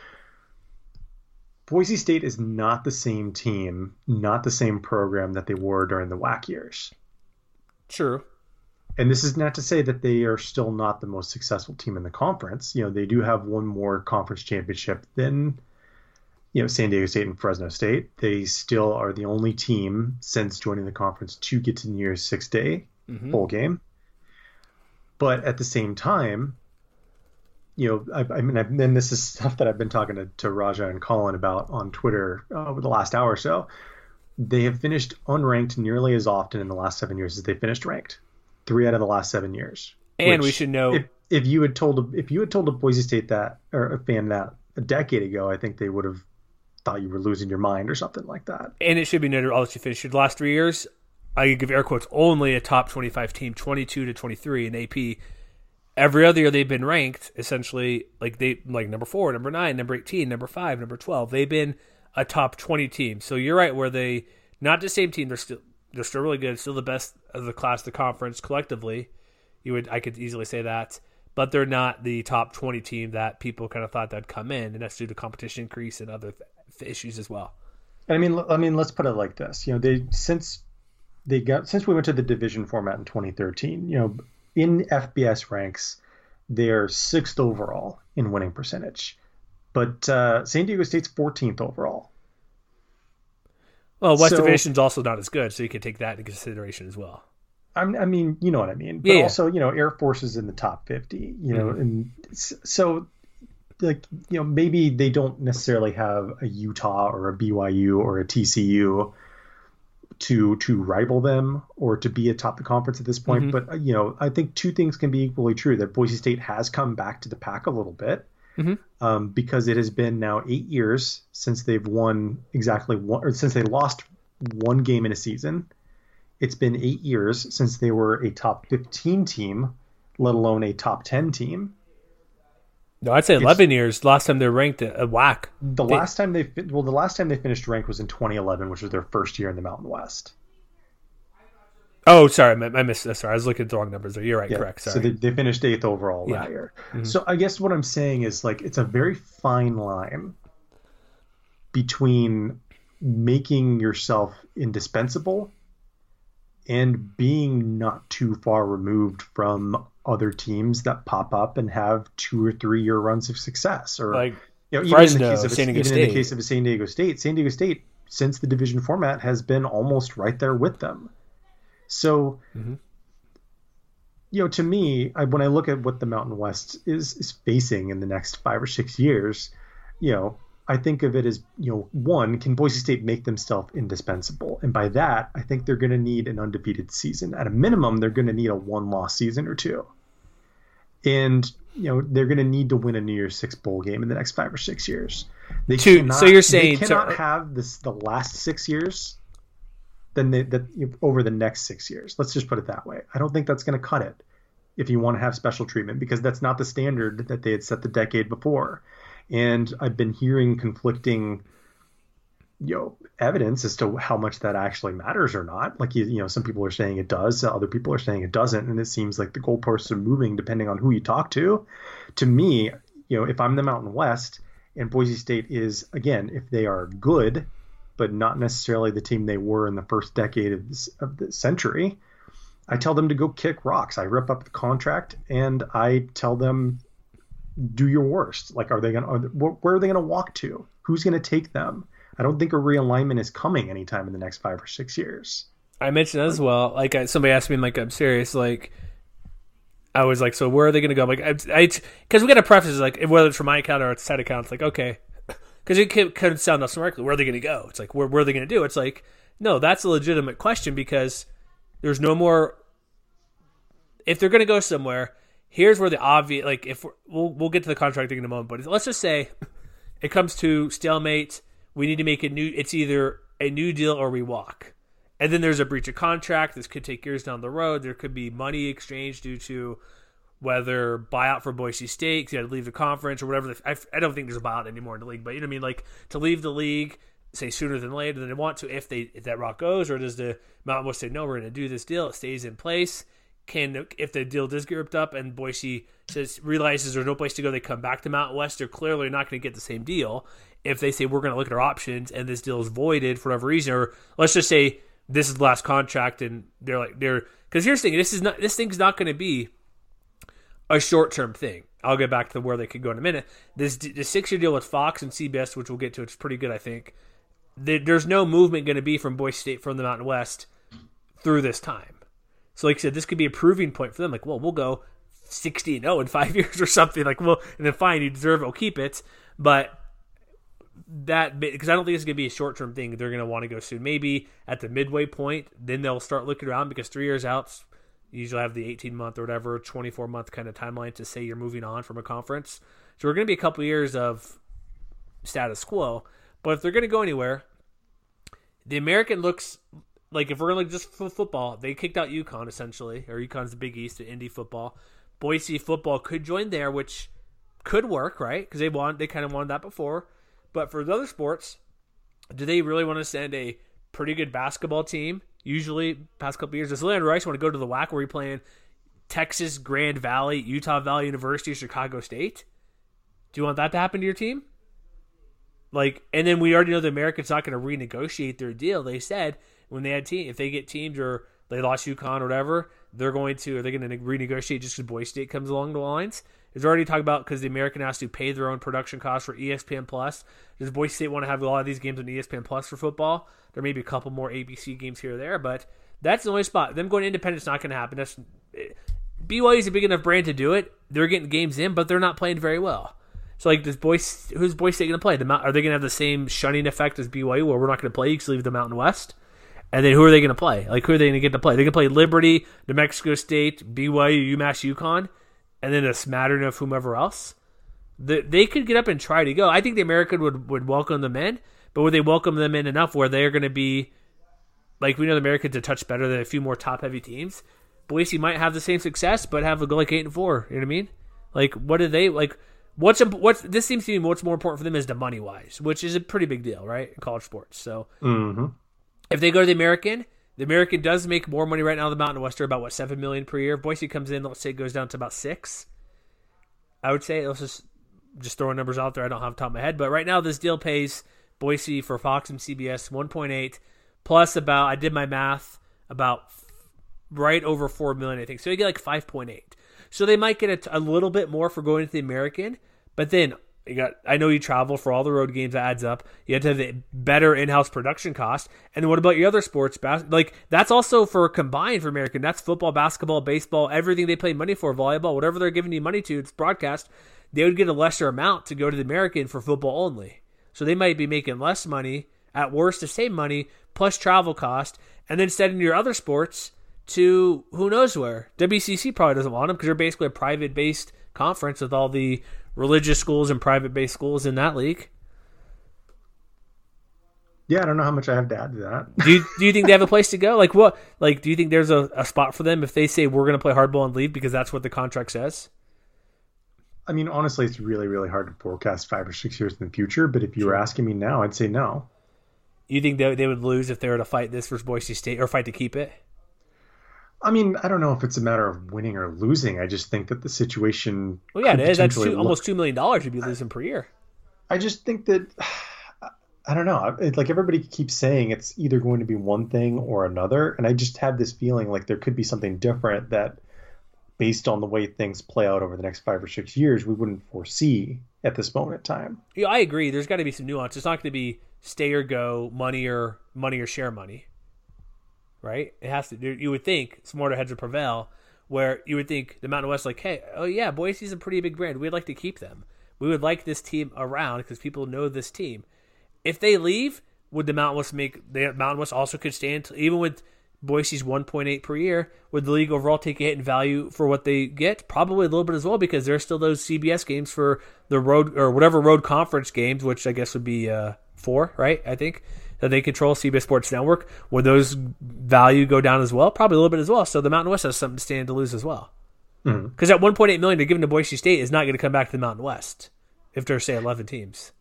Speaker 7: Boise State is not the same team, not the same program that they were during the WAC years.
Speaker 6: True.
Speaker 7: And this is not to say that they are still not the most successful team in the conference. You know, they do have one more conference championship than, you know, San Diego State and Fresno State. They still are the only team since joining the conference to get to the New Six Day
Speaker 6: Mm-hmm.
Speaker 7: bowl game. But at the same time, you know, I, I mean, I, and this is stuff that I've been talking to, to Raja and Colin about on Twitter uh, over the last hour or so. They have finished unranked nearly as often in the last seven years as they finished ranked. Three out of the last seven years.
Speaker 6: And we should know
Speaker 7: if, if you had told a, if you had told a Boise State that or a fan that a decade ago, I think they would have thought you were losing your mind or something like that.
Speaker 6: and it should be noted, I'll let you finish. The last three years, I give air quotes, only a top 25 team, 22 to 23 in AP. Every other year they've been ranked essentially like they like number four, number nine, number 18, number five, number 12. They've been a top 20 team. So you're right, where they not the same team. They're still they're still really good, still the best of the class, the conference collectively. You would I could easily say that, but they're not the top 20 team that people kind of thought that'd come in, and that's due to competition increase and other th- issues as well.
Speaker 7: And I mean, I mean, let's put it like this. You know, they since they got since we went to the division format in 2013. You know, in FBS ranks, they're sixth overall in winning percentage, but uh, San Diego State's 14th overall.
Speaker 6: Well, West
Speaker 7: So-
Speaker 6: Division's also not as good, so you can take that into consideration as well.
Speaker 7: I'm, I mean, you know what I mean. But
Speaker 6: Yeah.
Speaker 7: also, you know, Air Force is in the top 50. You know, and so like you know maybe they don't necessarily have a Utah or a BYU or a TCU to to rival them or to be atop the conference at this point. But uh, you know, I think two things can be equally true: that Boise State has come back to the pack a little bit. Um, because it has been now eight years since they've won exactly one, or since they lost one game in a season. It's been eight years since they were a top 15 team, let alone a top 10 team.
Speaker 6: No, I'd say 11 years. Last time they were ranked a, whack.
Speaker 7: The last time they well, the last time they finished ranked was in 2011, which was their first year in the Mountain West.
Speaker 6: Oh, sorry, I, I missed. That. Sorry, I was looking at the wrong numbers. there. You're right.
Speaker 7: Yeah,
Speaker 6: Correct. Sorry.
Speaker 7: So they, they finished eighth overall
Speaker 6: Yeah.
Speaker 7: that year. Mm-hmm. So I guess what I'm saying is like it's a very fine line between making yourself indispensable and being not too far removed from other teams that pop up and have two or three year runs of success or
Speaker 6: like
Speaker 7: you know, even in the case of
Speaker 6: Diego
Speaker 7: even in the case of San Diego State, San Diego State since the division format has been almost right there with them. So,
Speaker 6: Mm-hmm.
Speaker 7: you know, to me, I, when I look at what the Mountain West is is facing in the next five or six years, you know, I think of it as you know, one, can Boise State make themselves indispensable? And by that, I think they're going to need an undefeated season. At a minimum, they're going to need a one loss season or two and you know they're going to need to win a New Year's Six bowl game in the next five or six years. They
Speaker 6: Two- so you're saying
Speaker 7: they
Speaker 6: to-
Speaker 7: cannot have this the last six years, then they, that over the next six years. Let's just put it that way. I don't think that's going to cut it if you want to have special treatment because that's not the standard that they had set the decade before. And I've been hearing conflicting you know evidence as to how much that actually matters or not like you, you know some people are saying it does other people are saying it doesn't and it seems like the goalposts are moving depending on who you talk to to me you know if i'm the mountain west and boise state is again if they are good but not necessarily the team they were in the first decade of, this, of the century i tell them to go kick rocks i rip up the contract and i tell them do your worst like are they they- wh- where are they gonna walk to who's gonna take them I don't think a realignment is coming anytime in the next five or six years.
Speaker 6: I mentioned as well. Like somebody asked me, like I'm serious. Like I was like, so where are they going to go? Like I, because we got to preface like whether it's from my account or it's account. It's like okay, because it could, could sound correctly. Where are they going to go? It's like where, where are they going to do? It's like no, that's a legitimate question because there's no more. If they're going to go somewhere, here's where the obvious like if we'll we'll get to the contracting in a moment, but let's just say it comes to stalemate. We need to make a new. It's either a new deal or we walk. And then there's a breach of contract. This could take years down the road. There could be money exchange due to whether buyout for Boise State, you had to leave the conference or whatever. The, I, I don't think there's a buyout anymore in the league, but you know what I mean. Like to leave the league, say sooner than later than they want to, if they if that rock goes, or does the Mountain West say no, we're going to do this deal, it stays in place. Can if the deal does get ripped up and Boise says realizes there's no place to go, they come back to Mountain West. They're clearly not going to get the same deal. If they say we're going to look at our options and this deal is voided for whatever reason, or let's just say this is the last contract and they're like they're because here's the thing, this is not this thing's not going to be a short term thing. I'll get back to where they could go in a minute. This the six year deal with Fox and CBS, which we'll get to, it's pretty good, I think. There's no movement going to be from Boise State from the Mountain West through this time. So, like I said, this could be a proving point for them. Like, well, we'll go 60 and 0 in five years or something. Like, well, and then fine, you deserve it, we'll keep it. But that because I don't think it's going to be a short term thing. They're going to want to go soon. Maybe at the midway point, then they'll start looking around because three years out, you usually have the 18 month or whatever, 24 month kind of timeline to say you're moving on from a conference. So we're going to be a couple years of status quo. But if they're going to go anywhere, the American looks like if we're going to just for football, they kicked out UConn essentially, or UConn's the Big East to Indy football. Boise football could join there, which could work, right? Because they want they kind of wanted that before. But for the other sports, do they really want to send a pretty good basketball team? Usually, past couple years, does Leon Rice want to go to the WAC where he playing Texas, Grand Valley, Utah Valley University, Chicago State? Do you want that to happen to your team? Like, and then we already know the Americans not going to renegotiate their deal. They said when they had team, if they get teams or they lost UConn or whatever, they're going to are they going to renegotiate just because Boise State comes along the lines? There's already talk about because the American has to pay their own production costs for ESPN Plus. Does Boise State want to have a lot of these games on ESPN Plus for football? There may be a couple more ABC games here or there, but that's the only spot. Them going independent is not going to happen. That's eh, BYU is a big enough brand to do it. They're getting games in, but they're not playing very well. So like, does Boise, who's Boise State going to play? The are they going to have the same shunning effect as BYU, where we're not going to play? You can leave the Mountain West. And then who are they going to play? Like who are they going to get to play? They can play Liberty, New Mexico State, BYU, UMass, UConn, and then a smattering of whomever else. The, they could get up and try to go. I think the American would would welcome them in, but would they welcome them in enough where they're going to be like we know the Americans a touch better than a few more top heavy teams? Boise might have the same success, but have a go like eight and four. You know what I mean? Like what do they like? What's imp- what's this seems to me what's more important for them is the money wise, which is a pretty big deal, right? In college sports. So
Speaker 7: Mm-hmm.
Speaker 6: if they go to the American, the American does make more money right now than the Mountain West, are about what seven million per year. If Boise comes in, let's say it goes down to about six. I would say let's just just throwing numbers out there. I don't have top of my head, but right now this deal pays Boise for Fox and CBS one point eight plus about I did my math about right over four million, I think. So you get like five point eight. So they might get a little bit more for going to the American, but then you got. I know you travel for all the road games. That adds up. You have to have the better in-house production cost. And what about your other sports? Bas- like that's also for combined for American. That's football, basketball, baseball, everything they pay money for, volleyball, whatever they're giving you money to. It's broadcast. They would get a lesser amount to go to the American for football only. So they might be making less money at worst the same money plus travel cost, and then sending your other sports to who knows where. WCC probably doesn't want them because they're basically a private based conference with all the religious schools and private based schools in that league.
Speaker 7: Yeah, I don't know how much I have to add to that.
Speaker 6: Do you do you think they have a place to go? Like what? Like do you think there's a, a spot for them if they say we're going to play hardball and leave because that's what the contract says?
Speaker 7: I mean, honestly, it's really, really hard to forecast five or six years in the future. But if you were asking me now, I'd say no.
Speaker 6: You think they they would lose if they were to fight this versus Boise State or fight to keep it?
Speaker 7: I mean, I don't know if it's a matter of winning or losing. I just think that the situation.
Speaker 6: Well, yeah, it is. That's two, almost two million dollars you'd be losing per year.
Speaker 7: I just think that I don't know. It's like everybody keeps saying it's either going to be one thing or another, and I just have this feeling like there could be something different that, based on the way things play out over the next five or six years, we wouldn't foresee at this moment in time.
Speaker 6: Yeah, I agree. There's got to be some nuance. It's not going to be stay or go, money or money or share money, right? It has to. You would think smarter heads would prevail, where you would think the Mountain West, like, hey, oh yeah, Boise's a pretty big brand. We'd like to keep them. We would like this team around because people know this team. If they leave, would the Mountain West make the Mountain West also could stand even with Boise's 1.8 per year. Would the league overall take a hit in value for what they get? Probably a little bit as well because there's still those CBS games for the road or whatever road conference games, which I guess would be uh, four, right? I think that they control CBS Sports Network. Would those value go down as well? Probably a little bit as well. So the Mountain West has something to stand to lose as well. Because that 1.8 million they're giving to Boise State is not going to come back to the Mountain West if there's say 11 teams.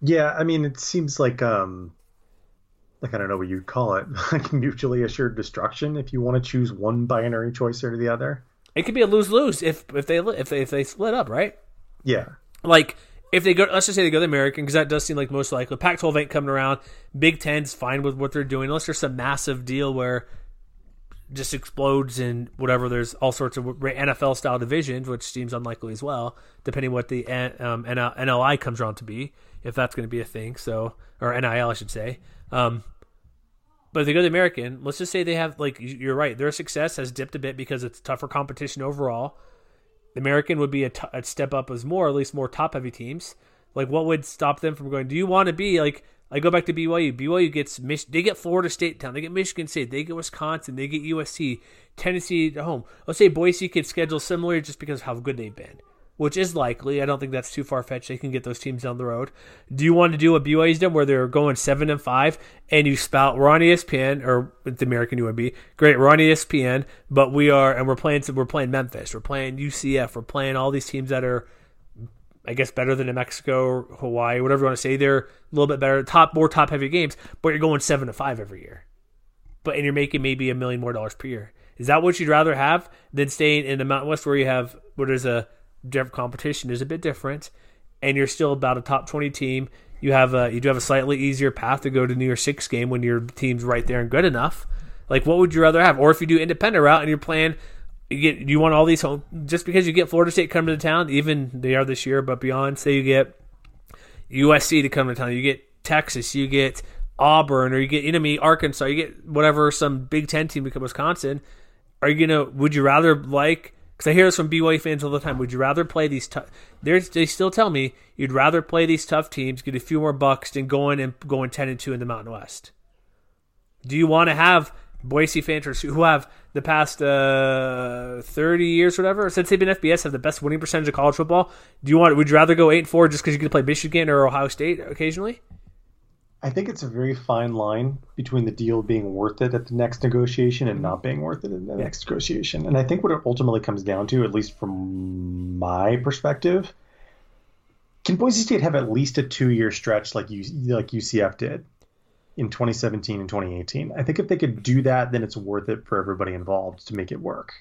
Speaker 7: Yeah, I mean, it seems like um, like I don't know what you'd call it, like mutually assured destruction. If you want to choose one binary choice or the other,
Speaker 6: It could be a lose lose if if they if they if they split up, right?
Speaker 7: yeah,
Speaker 6: Like if they go, let's just say they go to the American because that does seem like most likely. Pac-12 ain't coming around. Big Ten's fine with what they're doing, unless there's some massive deal where just explodes and whatever. There's all sorts of NFL style divisions, which seems unlikely as well, depending what the um, NLI comes around to be, if that's going to be a thing. So or NIL, I should say. Um, but if they go to the American, let's just say they have like you're right, their success has dipped a bit because it's tougher competition overall. The American would be a, t- a step up as more, at least more top heavy teams. Like, what would stop them from going? Do you want to be like? I go back to BYU. BYU gets Mich- they get Florida State town, they get Michigan State, they get Wisconsin, they get USC, Tennessee at home. Let's say Boise could schedule similar just because of how good they've been, which is likely. I don't think that's too far fetched. They can get those teams down the road. Do you want to do what BYU's done, where they're going seven and five, and you spout we're on ESPN or the American UNB? Great, we're on ESPN, but we are and we're playing. We're playing Memphis, we're playing UCF, we're playing all these teams that are I guess better than New Mexico or Hawaii, whatever you want to say. They're a little bit better, top more top heavy games, but you're going seven to five every year. But and you're making maybe a million more dollars per year. Is that what you'd rather have than staying in the Mountain West where you have where there's a competition is a bit different, and you're still about a top twenty team. You have a you do have a slightly easier path to go to New Year's Six game when your team's right there and good enough. Like what would you rather have? Or if you do independent route and you're playing you get you want all these home just because you get Florida State coming to town, even they are this year, but beyond, say you get USC to come to town, you get Texas, you get Auburn, or you get enemy Arkansas, you get whatever some Big Ten team to come Wisconsin. Are you gonna? Would you rather like? Because I hear this from BYU fans all the time. Would you rather play these? tough They still tell me you'd rather play these tough teams, get a few more bucks, than going and going ten and two in the Mountain West. Do you want to have Boise fans who have the past uh, 30 years, or whatever, since they've been FBS, have the best winning percentage of college football. Do you want? Would you rather go eight and four just because you to play Michigan or Ohio State occasionally?
Speaker 7: I think it's a very fine line between the deal being worth it at the next negotiation and not being worth it in the next negotiation. And I think what it ultimately comes down to, at least from my perspective, can Boise State have at least a two-year stretch like you like UCF did in 2017 and 2018? I think if they could do that, then it's worth it for everybody involved to make it work.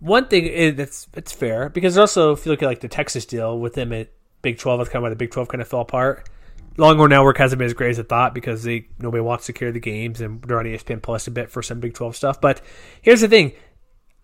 Speaker 6: One thing is that's it's fair because also if you look at like the Texas deal with them at Big 12, that's kind of why the Big 12 kind of fell apart. Longhorn Network hasn't been as great as I thought because they nobody wants to carry the games and they're on ESPN Plus a bit for some Big 12 stuff. But here's the thing.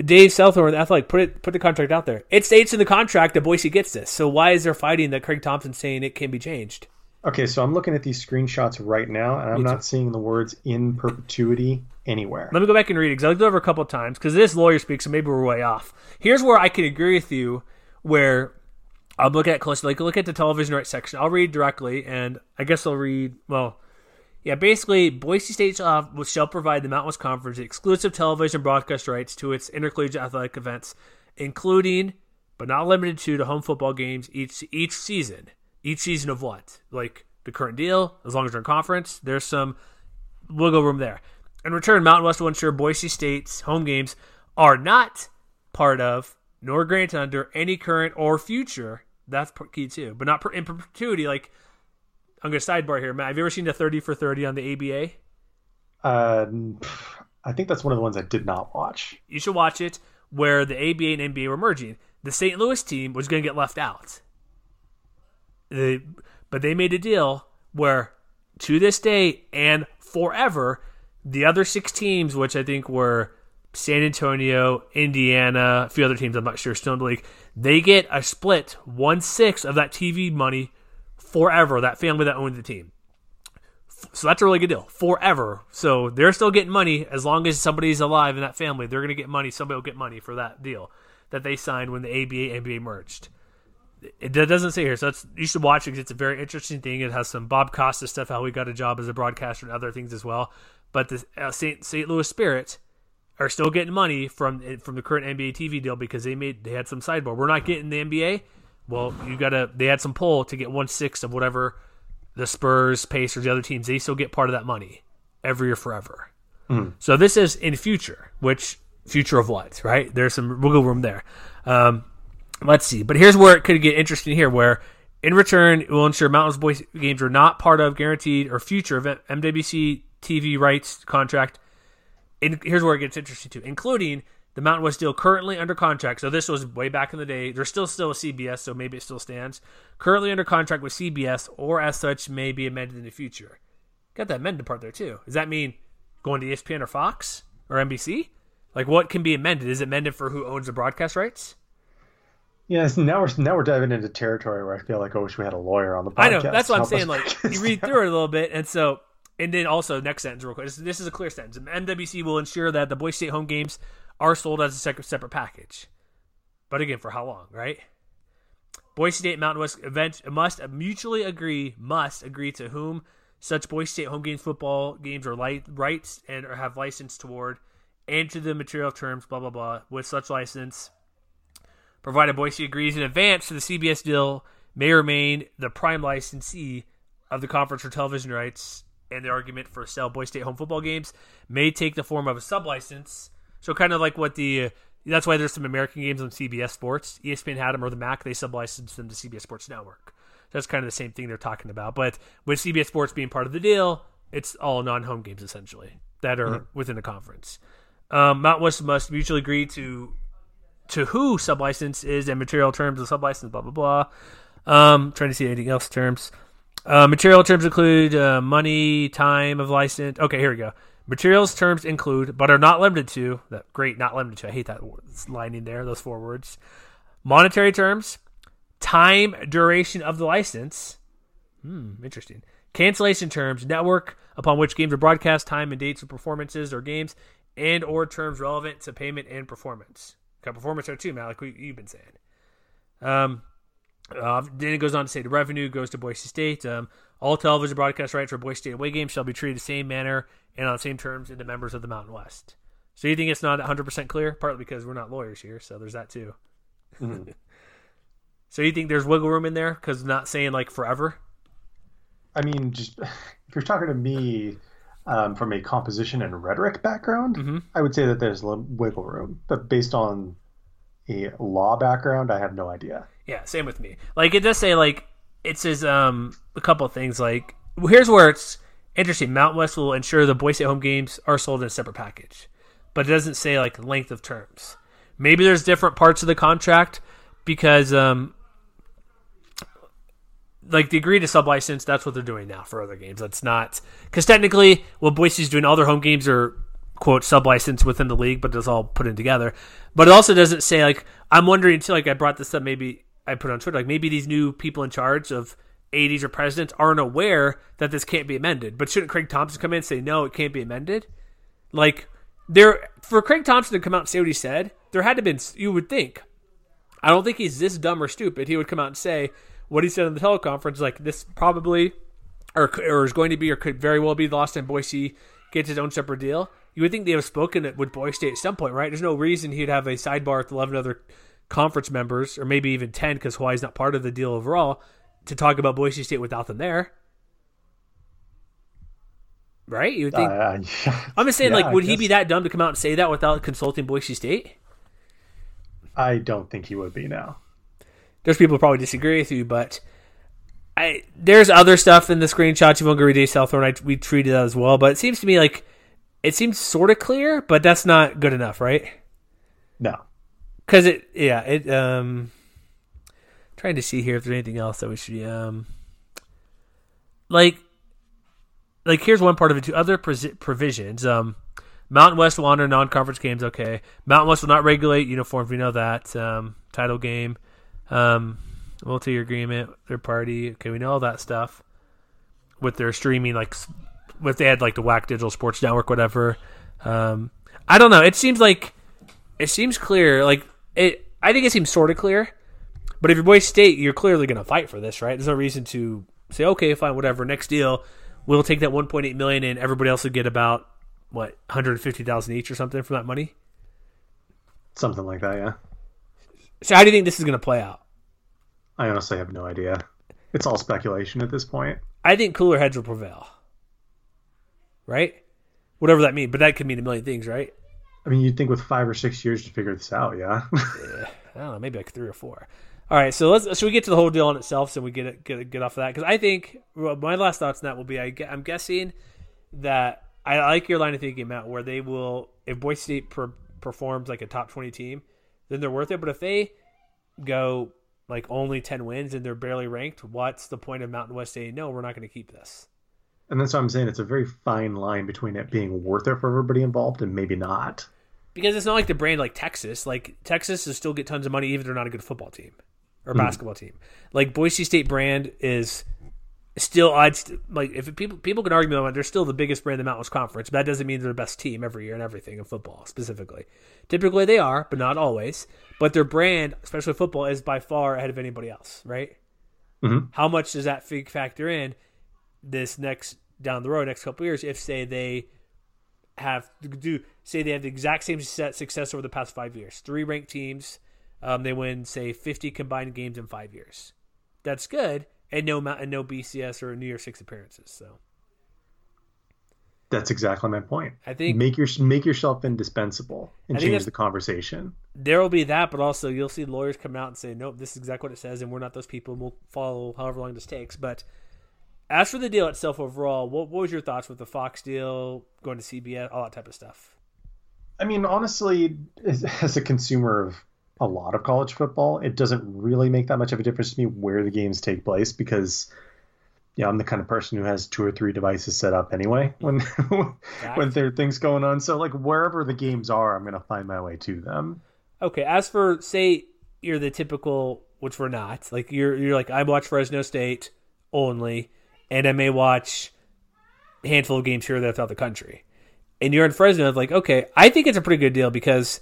Speaker 6: Dave Southorn, Athletic, put it put the contract out there. It states in the contract that Boise gets this. So why is there fighting that Craig Thompson saying it can be changed?
Speaker 7: Okay, so I'm looking at these screenshots right now, and I'm not seeing the words "in perpetuity" anywhere.
Speaker 6: Let me go back and read it because I looked over a couple of times because this lawyer speaks, so maybe we're way off. Here's where I can agree with you, where I'll look at it closely. Like look at the television rights section. I'll read directly, and I guess I'll read. Well, yeah, basically, Boise State shall, shall provide the Mountain West Conference exclusive television broadcast rights to its intercollegiate athletic events, including but not limited to the home football games each each season. Each season of what? Like the current deal, as long as they're in conference, there's some wiggle room there. In return, Mountain West will ensure Boise State's home games are not part of nor granted under any current or future. That's key too, but not in perpetuity. Like I'm going to sidebar here, Matt. Have you ever seen the 30 for 30 on the ABA?
Speaker 7: Uh, I think that's one of the ones I did not watch.
Speaker 6: You should watch it. Where the ABA and NBA were merging, the St. Louis team was going to get left out. They, but they made a deal where, to this day and forever, the other six teams, which I think were San Antonio, Indiana, a few other teams, I'm not sure, still in the league, they get a split one sixth of that TV money forever. That family that owns the team. So that's a really good deal forever. So they're still getting money as long as somebody's alive in that family. They're going to get money. Somebody will get money for that deal that they signed when the ABA NBA merged. It doesn't say here, so you should watch it because it's a very interesting thing. It has some Bob Costas stuff, how he got a job as a broadcaster and other things as well. but the uh, St. St. Louis Spirit are still getting money from from the current NBA TV deal because they made they had some sideboard. We're not getting the NBA. Well, you gotta. They had some pull to get one sixth of whatever the Spurs, Pacers, the other teams. They still get part of that money every year forever. So this is in future, which future of what? Right? There's some wiggle room there. Um, let's see. But here's where it could get interesting. Here, where in return, it will ensure Mountains Boys games are not part of guaranteed or future of MWC TV rights contract. And here's where it gets interesting too, including the Mountain West deal currently under contract. So this was way back in the day. There's still still a CBS, so maybe it still stands. Currently under contract with CBS, or as such may be amended in the future. Got that amended part there too. Does that mean going to ESPN or Fox or NBC? Like what can be amended? Is it amended for who owns the broadcast rights?
Speaker 7: Yes, now we're now we're diving into territory where I feel like I wish we had a lawyer on the podcast.
Speaker 6: I know that's what I'm saying. Like you read through it a little bit, and so and then also next sentence real quick. This, this is a clear sentence. MWC will ensure that the Boise State home games are sold as a separate package. But again, for how long, right? Boise State Mountain West event must mutually agree must agree to whom such Boise State home games football games are light rights and or have license toward, and to the material terms, blah blah blah, with such license provided Boise agrees in advance to the CBS deal, may remain the prime licensee of the conference for television rights, and the argument for sell Boise State home football games may take the form of a sublicense. So kind of like what the that's why there's some American games on CBS Sports. ESPN had them or the MAC, they sublicensed them to CBS Sports Network. So That's kind of the same thing they're talking about. But with CBS Sports being part of the deal, it's all non-home games essentially that are within the conference. Um, Mount West must mutually agree to to who sublicense is and material terms of sublicense, blah blah blah. Um, trying to see anything else terms. Uh, material terms include uh, money, time of license. Okay, here we go. Materials terms include, but are not limited to. That great, not limited to. I hate that line in there. Those four words. Monetary terms, time, duration of the license. Hmm, interesting. Cancellation terms, network upon which games are broadcast, time and dates of performances or games, and or terms relevant to payment and performance. Got performance there too, Malik. you've been saying. Um, uh, then it goes on to say the revenue goes to Boise State. Um, all television broadcast rights for Boise State away games shall be treated the same manner and on the same terms in the members of the Mountain West. So you think it's not 100% clear? Partly because we're not lawyers here, so there's that too. so you think there's wiggle room in there because not saying like forever?
Speaker 7: I mean, just if you're talking to me um, from a composition and rhetoric background,
Speaker 6: Mm-hmm.
Speaker 7: I would say that there's wiggle room. But based on a law background, I have no idea.
Speaker 6: Yeah, same with me. Like it does say like it says um a couple things like here's where it's interesting. Mount West will ensure the Boise home games are sold in a separate package, but it doesn't say like length of terms. Maybe there's different parts of the contract because um like the agree to sublicense. That's what they're doing now for other games. That's not because technically what Boise's doing all their home games are quote sublicense within the league, but it's all put in together. But it also doesn't say like I'm wondering too. Like I brought this up, maybe I put on Twitter. Like maybe these new people in charge of ADs or presidents aren't aware that this can't be amended. But shouldn't Craig Thompson come in and say no, it can't be amended? Like there for Craig Thompson to come out and say what he said, there had to been you would think. I don't think he's this dumb or stupid. He would come out and say what he said in the teleconference, like this probably or or is going to be or could very well be lost, time Boise gets his own separate deal. You would think they have spoken it with Boise State at some point, right? There's no reason he'd have a sidebar with 11 other conference members, or maybe even 10 because Hawaii's not part of the deal overall, to talk about Boise State without them there. Right? You would think.
Speaker 7: Uh,
Speaker 6: I'm just saying,
Speaker 7: yeah,
Speaker 6: like, would he be that dumb to come out and say that without consulting Boise State?
Speaker 7: I don't think he would be now.
Speaker 6: there's people who probably disagree with you, but I there's other stuff in the screenshots. You won't go read Southorn. I we treated that as well, but it seems to me like it seems sort of clear, but that's not good enough, right?
Speaker 7: No.
Speaker 6: Because it, yeah, it. Um, trying to see here if there's anything else that we should um, like. Like here's one part of it too. Other provisions. Um, Mountain West will honor non-conference games. Okay, Mountain West will not regulate uniforms. We know that. Um, title game, um, multi-year agreement, third party. Okay, we know all that stuff. With their streaming, like, if they had like the WAC Digital Sports Network, whatever. Um, I don't know. It seems like it seems clear. Like it, I think it seems sort of clear. But if you're Boise State, you're clearly going to fight for this, right? There's no reason to say, okay, fine, whatever. Next deal, we'll take that 1.8 million, and everybody else will get about what 150,000 each or something from that money.
Speaker 7: Something like that, yeah.
Speaker 6: So how do you think this is going to play out?
Speaker 7: I honestly have no idea. It's all speculation at this point.
Speaker 6: I think cooler heads will prevail. Right? Whatever that means, but that could mean a million things, right?
Speaker 7: I mean, you'd think with five or six years to figure this out, yeah.
Speaker 6: I don't know, maybe like three or four. All right, so let's should we get to the whole deal on itself, so we get it, get get off of that because I think well, my last thoughts on that will be I, am guessing that I like your line of thinking, Matt, where they will if Boise State per, performs like a top twenty team, then they're worth it. But if they go like only ten wins and they're barely ranked, what's the point of Mountain West saying no? We're not going to keep this.
Speaker 7: And that's what I'm saying. It's a very fine line between it being worth it for everybody involved and maybe not.
Speaker 6: Because it's not like the brand like Texas. Like Texas will still get tons of money even if they're not a good football team or mm basketball team. Like Boise State brand is still I'd st- like if people people can argue about they're still the biggest brand in the Mountain West Conference, but that doesn't mean they're the best team every year and everything in football specifically. Typically they are, but not always. But their brand, especially football, is by far ahead of anybody else, right?
Speaker 7: Mm-hmm.
Speaker 6: How much does that factor in this next down the road, next couple years, if say they have do say they have the exact same set success over the past five years, three ranked teams, um, they win say fifty combined games in five years. That's good, and no and no BCS or New Year Six appearances. So
Speaker 7: that's exactly my point.
Speaker 6: I think
Speaker 7: make your make yourself indispensable and change the conversation.
Speaker 6: There will be that, but also you'll see lawyers come out and say, "Nope, this is exactly what it says, and we're not those people, and we'll follow however long this takes." But as for the deal itself overall, what, what was your thoughts with the Fox deal, going to CBS, all that type of stuff?
Speaker 7: I mean, honestly, as, as a consumer of a lot of college football, it doesn't really make that much of a difference to me where the games take place because yeah, I'm the kind of person who has two or three devices set up anyway when when there are things going on. So like wherever the games are, I'm gonna find my way to them.
Speaker 6: Okay. As for say you're the typical, which we're not. Like you're you're like I watch Fresno State only, and I may watch a handful of games here or there throughout the country. And you're in Fresno, like okay, I think it's a pretty good deal because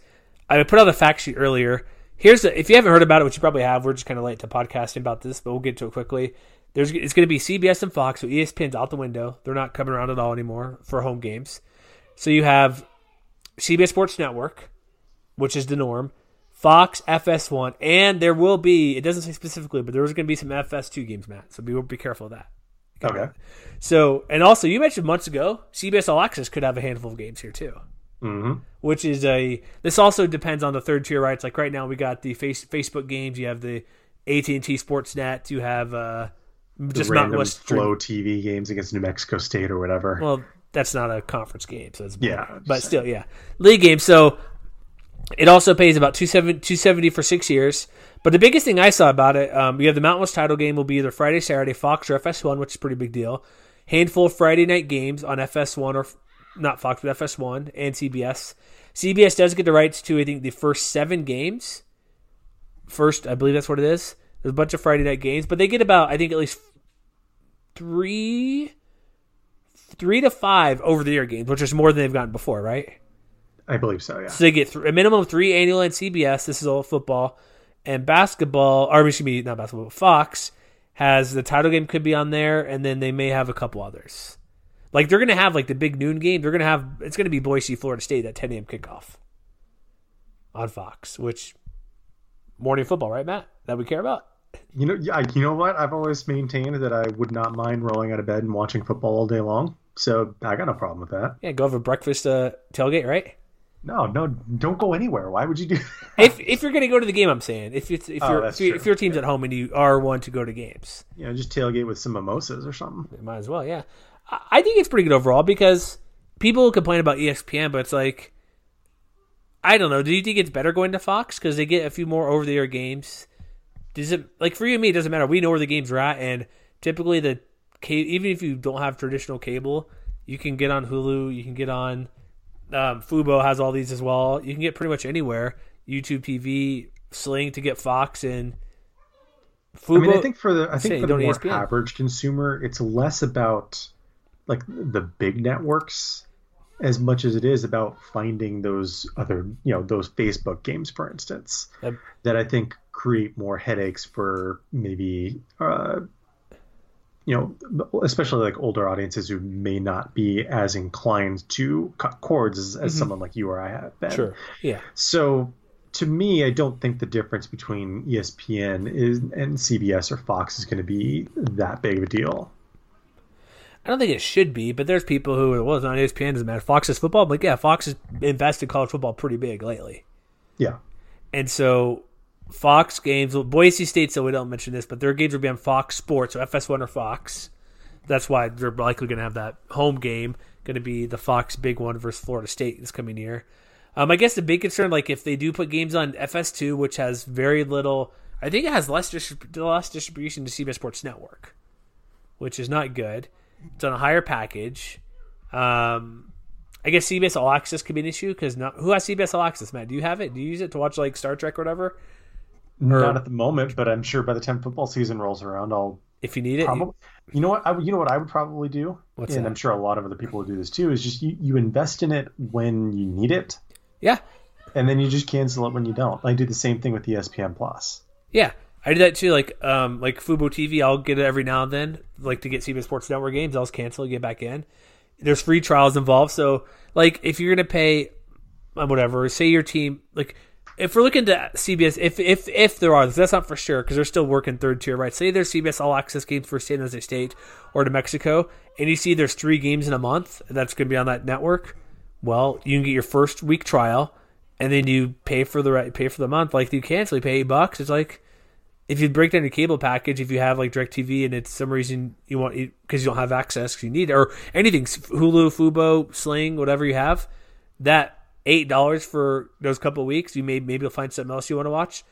Speaker 6: I put out a fact sheet earlier. Here's if you haven't heard about it, which you probably have, we're just kind of late to podcasting about this, but we'll get to it quickly. There's it's going to be CBS and Fox, so ESPN's out the window. They're not coming around at all anymore for home games. So you have CBS Sports Network, which is the norm, Fox, FS1, and there will be, it doesn't say specifically, but there's going to be some FS2 games, Matt. So be, be careful of that.
Speaker 7: Okay.
Speaker 6: So, and also, you mentioned months ago, CBS All Access could have a handful of games here too.
Speaker 7: Mm-hmm.
Speaker 6: Which is a. This also depends on the third tier rights. Like right now, we got the face, Facebook games. You have the AT and T Sportsnet. You have uh,
Speaker 7: just Mountain West Flow TV games against New Mexico State or whatever.
Speaker 6: Well, that's not a conference game, so it's
Speaker 7: yeah,
Speaker 6: but still, yeah, league game. So it also pays about 270, 270 for six years. But the biggest thing I saw about it, um, you have the Mountain West title game will be either Friday, Saturday, Fox or FS1, which is a pretty big deal. Handful of Friday night games on FS1 or not Fox, but FS1 and CBS. CBS does get the rights to I think the first seven games. First, I believe that's what it is. There's a bunch of Friday night games, but they get about I think at least three, three to five over the year games, which is more than they've gotten before, right?
Speaker 7: I believe so. Yeah.
Speaker 6: So they get th- a minimum of three annual on CBS. This is all football and basketball. Or excuse me, not basketball. Fox has the title game could be on there, and then they may have a couple others. Like they're gonna have like the big noon game. They're gonna have it's gonna be Boise, Florida State at 10 a.m. kickoff on Fox, which morning football, right, Matt? That we care about.
Speaker 7: You know, yeah, you know what? I've always maintained that I would not mind rolling out of bed and watching football all day long. So I got no problem with that.
Speaker 6: Yeah, go have a breakfast uh, tailgate, right?
Speaker 7: No, no, don't go anywhere. Why would you do? That?
Speaker 6: If if you're gonna go to the game, I'm saying if it's if
Speaker 7: Oh,
Speaker 6: you're if, you, if your team's at home and you are one to go to games,
Speaker 7: yeah, just tailgate with some mimosas or something.
Speaker 6: might as well. Yeah, I, I think it's pretty good overall because people complain about ESPN, but it's like I don't know. Do you think it's better going to Fox because they get a few more over the air games? Does it like for you and me? It doesn't matter. We know where the games are at, and typically the even if you don't have traditional cable, you can get on Hulu. You can get on um, Fubo has all these as well. You can get pretty much anywhere. YouTube TV, Sling to get Fox and Fubo.
Speaker 7: I mean, I think for the I think for the more
Speaker 6: ESPN.
Speaker 7: average consumer, it's less about like the big networks as much as it is about finding those other, you know, those Facebook games, for instance,
Speaker 6: Yep.
Speaker 7: that I think create more headaches for maybe uh, you know, especially like older audiences who may not be as inclined to cut cords as, as mm-hmm. someone like you or I have been.
Speaker 6: Sure. Yeah.
Speaker 7: So to me, I don't think the difference between ESPN is and CBS or Fox is going to be that big of a deal.
Speaker 6: I don't think it should be, but there's people who well, it's not E ESPN doesn't matter. Fox is football, but yeah, Fox has invested in college football pretty big lately,
Speaker 7: Yeah.
Speaker 6: and so Fox games. Well, Boise State, so we don't mention this, but their games will be on Fox Sports, so FS1 or Fox. That's why they're likely going to have that home game. Going to be the Fox Big Noon versus Florida State this coming year. Um, I guess the big concern, like if they do put games on FS2, which has very little, I think it has less less distribution to CBS Sports Network, which is not good. It's on a higher package. Um, I guess CBS All Access could be an issue because who has CBS All Access, Matt? Do you have it? Do you use it to watch like Star Trek or whatever?
Speaker 7: Not at the moment, but I'm sure by the time football season rolls around, I'll
Speaker 6: If you need it,
Speaker 7: probably. You know what? I, would- you know what I would probably do, and
Speaker 6: that?
Speaker 7: I'm sure a lot of other people would do this too. Is just you, you invest in it when you need it,
Speaker 6: yeah,
Speaker 7: and then you just cancel it when you don't. I do the same thing with ESPN Plus.
Speaker 6: yeah. I do that too. Like, um, like Fubo TV, I'll get it every now and then. Like to get CBS Sports Network games, I'll just cancel, get back in. There's free trials involved, so like if you're gonna pay, uh, whatever, say your team, like if we're looking to CBS, if if if there are, that's not for sure because they're still working third tier, right? Say there's CBS All Access games for San Jose State or New Mexico, and you see there's three games in a month that's going to be on that network. Well, you can get your first week trial, and then you pay for the right pay for the month. Like you cancel, you pay eight bucks. It's like if you break down your cable package, if you have like DirecTV and it's some reason you want because you don't have access because you need it, or anything Hulu, Fubo, Sling, whatever you have, that eight dollars for those couple of weeks, you may maybe you'll find something else you want to watch.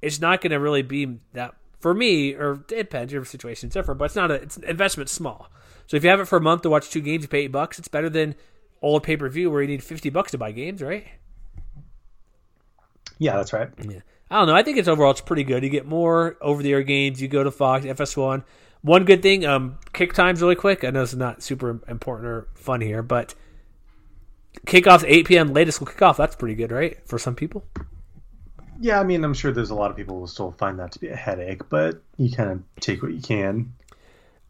Speaker 6: It's not going to really be that for me, or it depends. Your situation. situation's different, but it's not a it's investment small. So if you have it for a month to watch two games, you pay eight bucks. It's better than old pay per view where you need fifty bucks to buy games, right?
Speaker 7: Yeah, that's right.
Speaker 6: Yeah. I don't know. I think it's overall it's pretty good. You get more over the air games. You go to Fox, FS1. One good thing, um, kick times really quick. I know it's not super important or fun here, but kickoffs 8 p.m. latest will kick off. That's pretty good, right? For some people.
Speaker 7: Yeah, I mean, I'm sure there's a lot of people who will still find that to be a headache, but you kind of take what you can.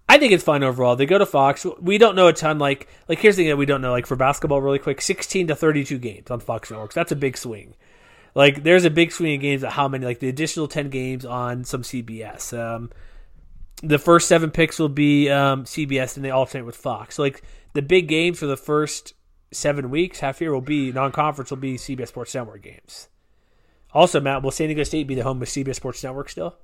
Speaker 6: I think it's fun overall. They go to Fox. We don't know a ton. Like, like here's the thing that we don't know. Like for basketball, really quick, 16 to 32 games on Fox Networks. That's a big swing. Like there's a big swing in games at how many. Like the additional 10 games on some CBS. Um, the first seven picks will be um, CBS, and they alternate with Fox. So like the big games for the first seven weeks, half year will be non-conference will be CBS Sports Network games. Also, Matt, will San Diego State be the home of CBS Sports Network still?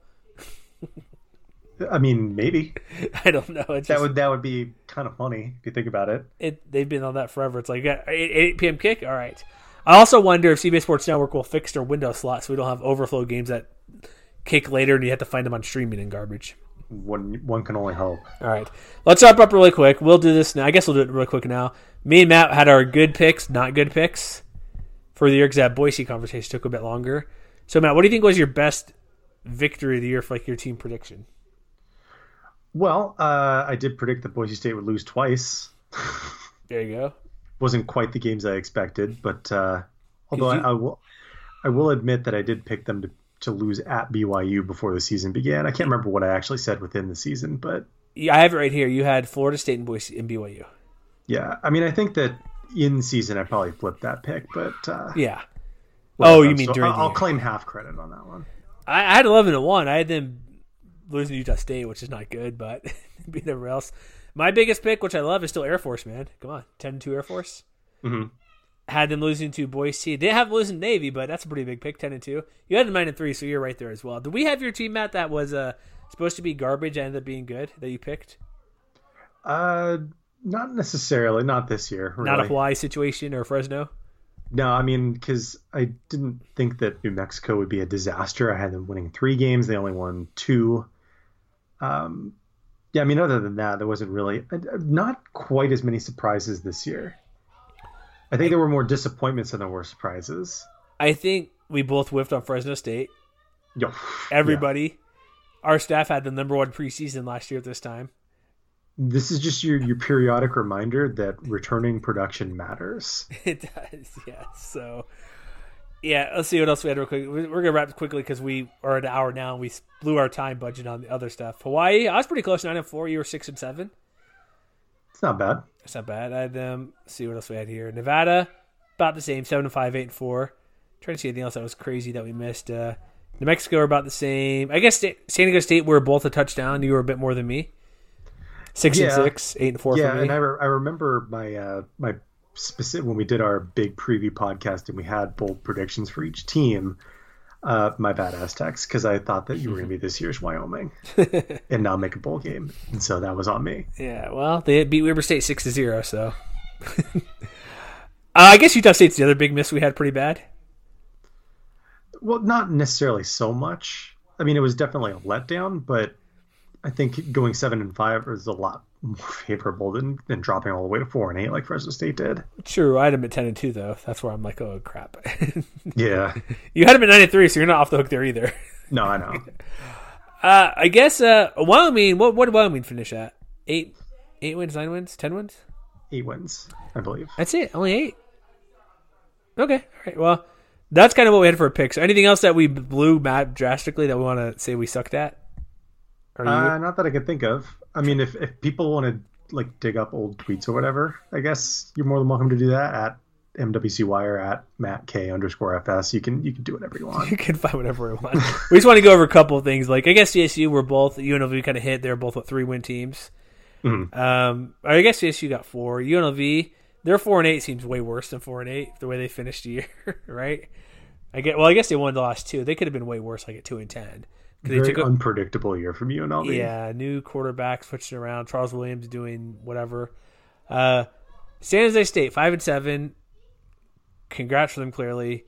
Speaker 7: I mean, maybe
Speaker 6: I don't know. It's
Speaker 7: that would that would be kind of funny if you think about it.
Speaker 6: it they've been on that forever. It's like yeah, 8, 8 p.m. kick. All right. I also wonder if CBS Sports Network will fix their window slot so we don't have overflow games that kick later and you have to find them on streaming and garbage.
Speaker 7: One one can only hope.
Speaker 6: All right, let's wrap up really quick. We'll do this now. I guess we'll do it really quick now. Me and Matt had our good picks, not good picks for the year because that Boise conversation took a bit longer. So Matt, what do you think was your best victory of the year for like your team prediction?
Speaker 7: Well, uh, I did predict that Boise State would lose twice.
Speaker 6: There you go.
Speaker 7: Wasn't quite the games I expected, but uh, although
Speaker 6: you-
Speaker 7: I, I will, I will admit that I did pick them to to lose at BYU before the season began. I can't remember what I actually said within the season, but
Speaker 6: Yeah, I have it right here. You had Florida State and Boise and BYU.
Speaker 7: yeah, I mean, I think that in season I probably flipped that pick, but uh,
Speaker 6: Yeah. Oh, you mean
Speaker 7: So
Speaker 6: during
Speaker 7: I'll, I'll claim half credit on that one.
Speaker 6: I, I had eleven to one. I had them losing to Utah State, which is not good, but beat everywhere else. My biggest pick, which I love, is still Air Force. Man, come on, 10-2 Air Force.
Speaker 7: Mhm.
Speaker 6: Had them losing to Boise. They have losing Navy, but that's a pretty big pick, ten and two. You had them nine and three, so you're right there as well. Did we have your team, Matt, that was uh, supposed to be garbage and ended up being good that you picked?
Speaker 7: Uh, not necessarily, not this year. Really.
Speaker 6: Not a Hawaii situation or Fresno.
Speaker 7: No, I mean, because I didn't think that New Mexico would be a disaster. I had them winning three games. They only won two. Um, yeah, I mean, other than that, there wasn't really uh, not quite as many surprises this year. I think there were more disappointments than there were surprises.
Speaker 6: I think we both whiffed on Fresno State.
Speaker 7: Yo,
Speaker 6: Everybody, our staff had the number one preseason last year at this time.
Speaker 7: this is just your your periodic reminder that returning production matters.
Speaker 6: It does, yeah. So Yeah, let's see what else we had real quick. We- We're gonna wrap quickly because we are at an hour now and we blew our time budget on the other stuff. Hawaii, I was pretty close, nine and four. You were six and seven.
Speaker 7: It's not bad.
Speaker 6: It's not bad. I had them. Let's see what else we had here. Nevada, about the same, seven and five, eight and four. trying to see anything else that was crazy that we missed. Uh, New Mexico are about the same. I guess San Diego State were both a touchdown. You were a bit more than me. Six and six, eight and four
Speaker 7: yeah,
Speaker 6: for me.
Speaker 7: and I, re- I remember my uh, my specific when we did our big preview podcast and we had bold predictions for each team. Uh, my bad Aztecs because I thought that you were going to be this year's Wyoming and now make a bowl game, and so that was on me.
Speaker 6: Yeah, well, they beat Weber State six to zero. So, uh, I guess Utah State's the other big miss we had pretty bad.
Speaker 7: Well, not necessarily so much. I mean, it was definitely a letdown, but I think going seven and five is a lot more favorable than, than dropping all the way to four and eight like Fresno State did.
Speaker 6: True, I had them at ten and two though. That's where I'm like, oh crap.
Speaker 7: Yeah.
Speaker 6: you had them at nine and three, so you're not off the hook there either.
Speaker 7: No, I know.
Speaker 6: Uh, I guess uh, Wyoming. What what did Wyoming finish at? Eight, eight wins, nine wins, ten wins.
Speaker 7: Eight wins, I believe.
Speaker 6: That's it. Only eight. Okay. All right. Well, that's kind of what we had for a pick. So, anything else that we blew mad drastically that we want to say we sucked at? Or you-
Speaker 7: Uh, not that I can think of. I mean, if, if people want to like dig up old tweets or whatever, I guess you're more than welcome to do that at MWC Wire at Matt K underscore FS. You can you can do whatever you want.
Speaker 6: you can find whatever we want. we just want to go over a couple of things. Like I guess CSU were both UNLV kind of hit. They're both what three win teams. Um, I guess CSU got four. UNLV their four and eight seems way worse than four and eight the way they finished the year, right? I get well. I guess they won the last two. They could have been way worse, like at two and ten. 'Cause they
Speaker 7: Very
Speaker 6: took a-
Speaker 7: unpredictable year from UNLV.
Speaker 6: Yeah, new quarterback switching around. Charles Williams doing whatever. Uh, San Jose State five and seven. Congrats for them. Clearly,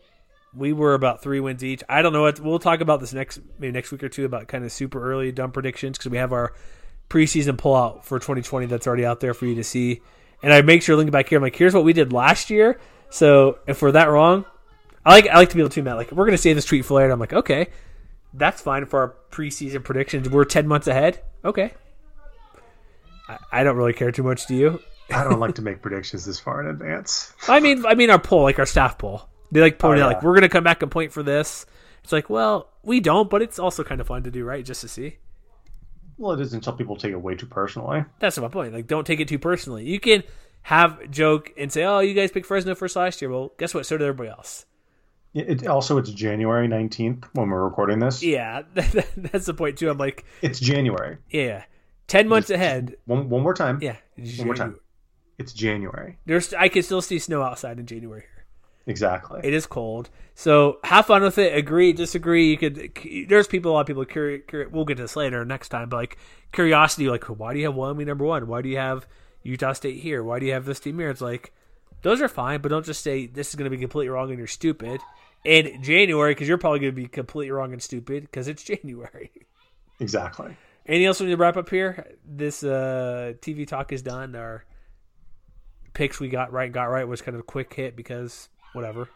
Speaker 6: we were about three wins each. I don't know what we'll talk about this next maybe next week or two about kind of super early dumb predictions because we have our preseason pullout for 2020 that's already out there for you to see. And I make sure link back here. I'm like, here's what we did last year. So if we're that wrong, I like I like to be able to Matt. Like we're gonna save this tweet for later. I'm like, okay, that's fine for our preseason predictions. We're ten months ahead. Okay. I, I don't really care too much. Do you?
Speaker 7: I don't like to make predictions this far in advance.
Speaker 6: I mean, I mean our poll, like our staff poll. They like pointing
Speaker 7: Oh,
Speaker 6: out like we're gonna come back and point for this. It's like, well, we don't, but it's also kind of fun to do, right? Just to see.
Speaker 7: Well, it is until people take it way too personally.
Speaker 6: That's my point. Like, don't take it too personally. You can have joke and say, "Oh, you guys picked Fresno first last year." Well, guess what? So did everybody else.
Speaker 7: It, also, it's January 19th when we're recording this.
Speaker 6: Yeah, that's the point too. I'm like,
Speaker 7: It's January.
Speaker 6: yeah, ten months ahead.
Speaker 7: One, one more time.
Speaker 6: Yeah,
Speaker 7: One more time. It's January.
Speaker 6: There's, I can still see snow outside in January here.
Speaker 7: Exactly.
Speaker 6: It is cold, so have fun with it. Agree, disagree. You could. There's people, a lot of people. Curi- curi- we'll get to this later next time, but like curiosity, like why do you have Wyoming number one? Why do you have Utah State here? Why do you have this team here? It's like those are fine, but don't just say this is going to be completely wrong and you're stupid in January because you're probably going to be completely wrong and stupid because it's January.
Speaker 7: exactly.
Speaker 6: Anything else we need to wrap up here? This uh, TV talk is done. Our picks we got right, got right was kind of a quick hit because whatever.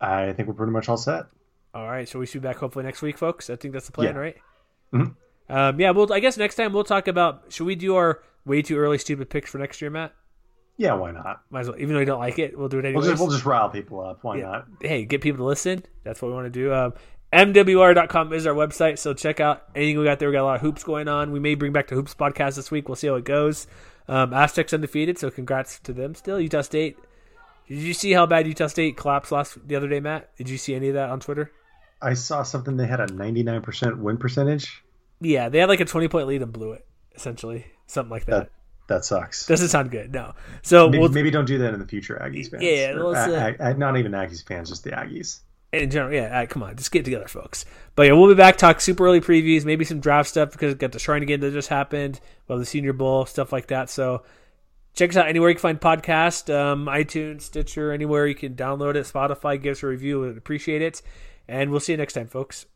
Speaker 7: I think we're pretty much all set.
Speaker 6: All right, so we should be back hopefully next week, folks. I think that's the plan,
Speaker 7: Yeah.
Speaker 6: right?
Speaker 7: Mhm.
Speaker 6: Um, yeah, well, I guess next time we'll talk about. Should we do our way too early stupid picks for next year, Matt?
Speaker 7: Yeah, why not?
Speaker 6: Might as well. Even though you don't like it, we'll do it
Speaker 7: We'll we'll just rile people up. Why
Speaker 6: Yeah.
Speaker 7: not?
Speaker 6: hey, get people to listen. That's what we want to do. Um, MWR.com is our website, so check out anything we got there. We got a lot of hoops going on. We may bring back the hoops podcast this week. We'll see how it goes. Um, Aztecs undefeated, so congrats to them. Still, Utah State. Did you see how bad Utah State collapsed last the other day, Matt? Did you see any of that on Twitter?
Speaker 7: I saw something they had a 99% win percentage.
Speaker 6: Yeah, they had like a twenty point lead and blew it. Essentially, something like that.
Speaker 7: That that sucks.
Speaker 6: Doesn't sound good. No. So
Speaker 7: Maybe,
Speaker 6: we'll,
Speaker 7: maybe don't do that in the future, Aggies fans.
Speaker 6: Yeah,
Speaker 7: Or
Speaker 6: uh,
Speaker 7: A- A- not even Aggies fans, just the Aggies.
Speaker 6: in general, yeah, right, come on, just get together, folks. But yeah, we'll be back, talk super early previews, maybe some draft stuff because we got the Shrine game that just happened, well, the Senior Bowl, stuff like that. So check us out anywhere you can find podcast, um, iTunes, Stitcher, anywhere you can download it, Spotify, give us a review, we'd appreciate it. And we'll see you next time, folks.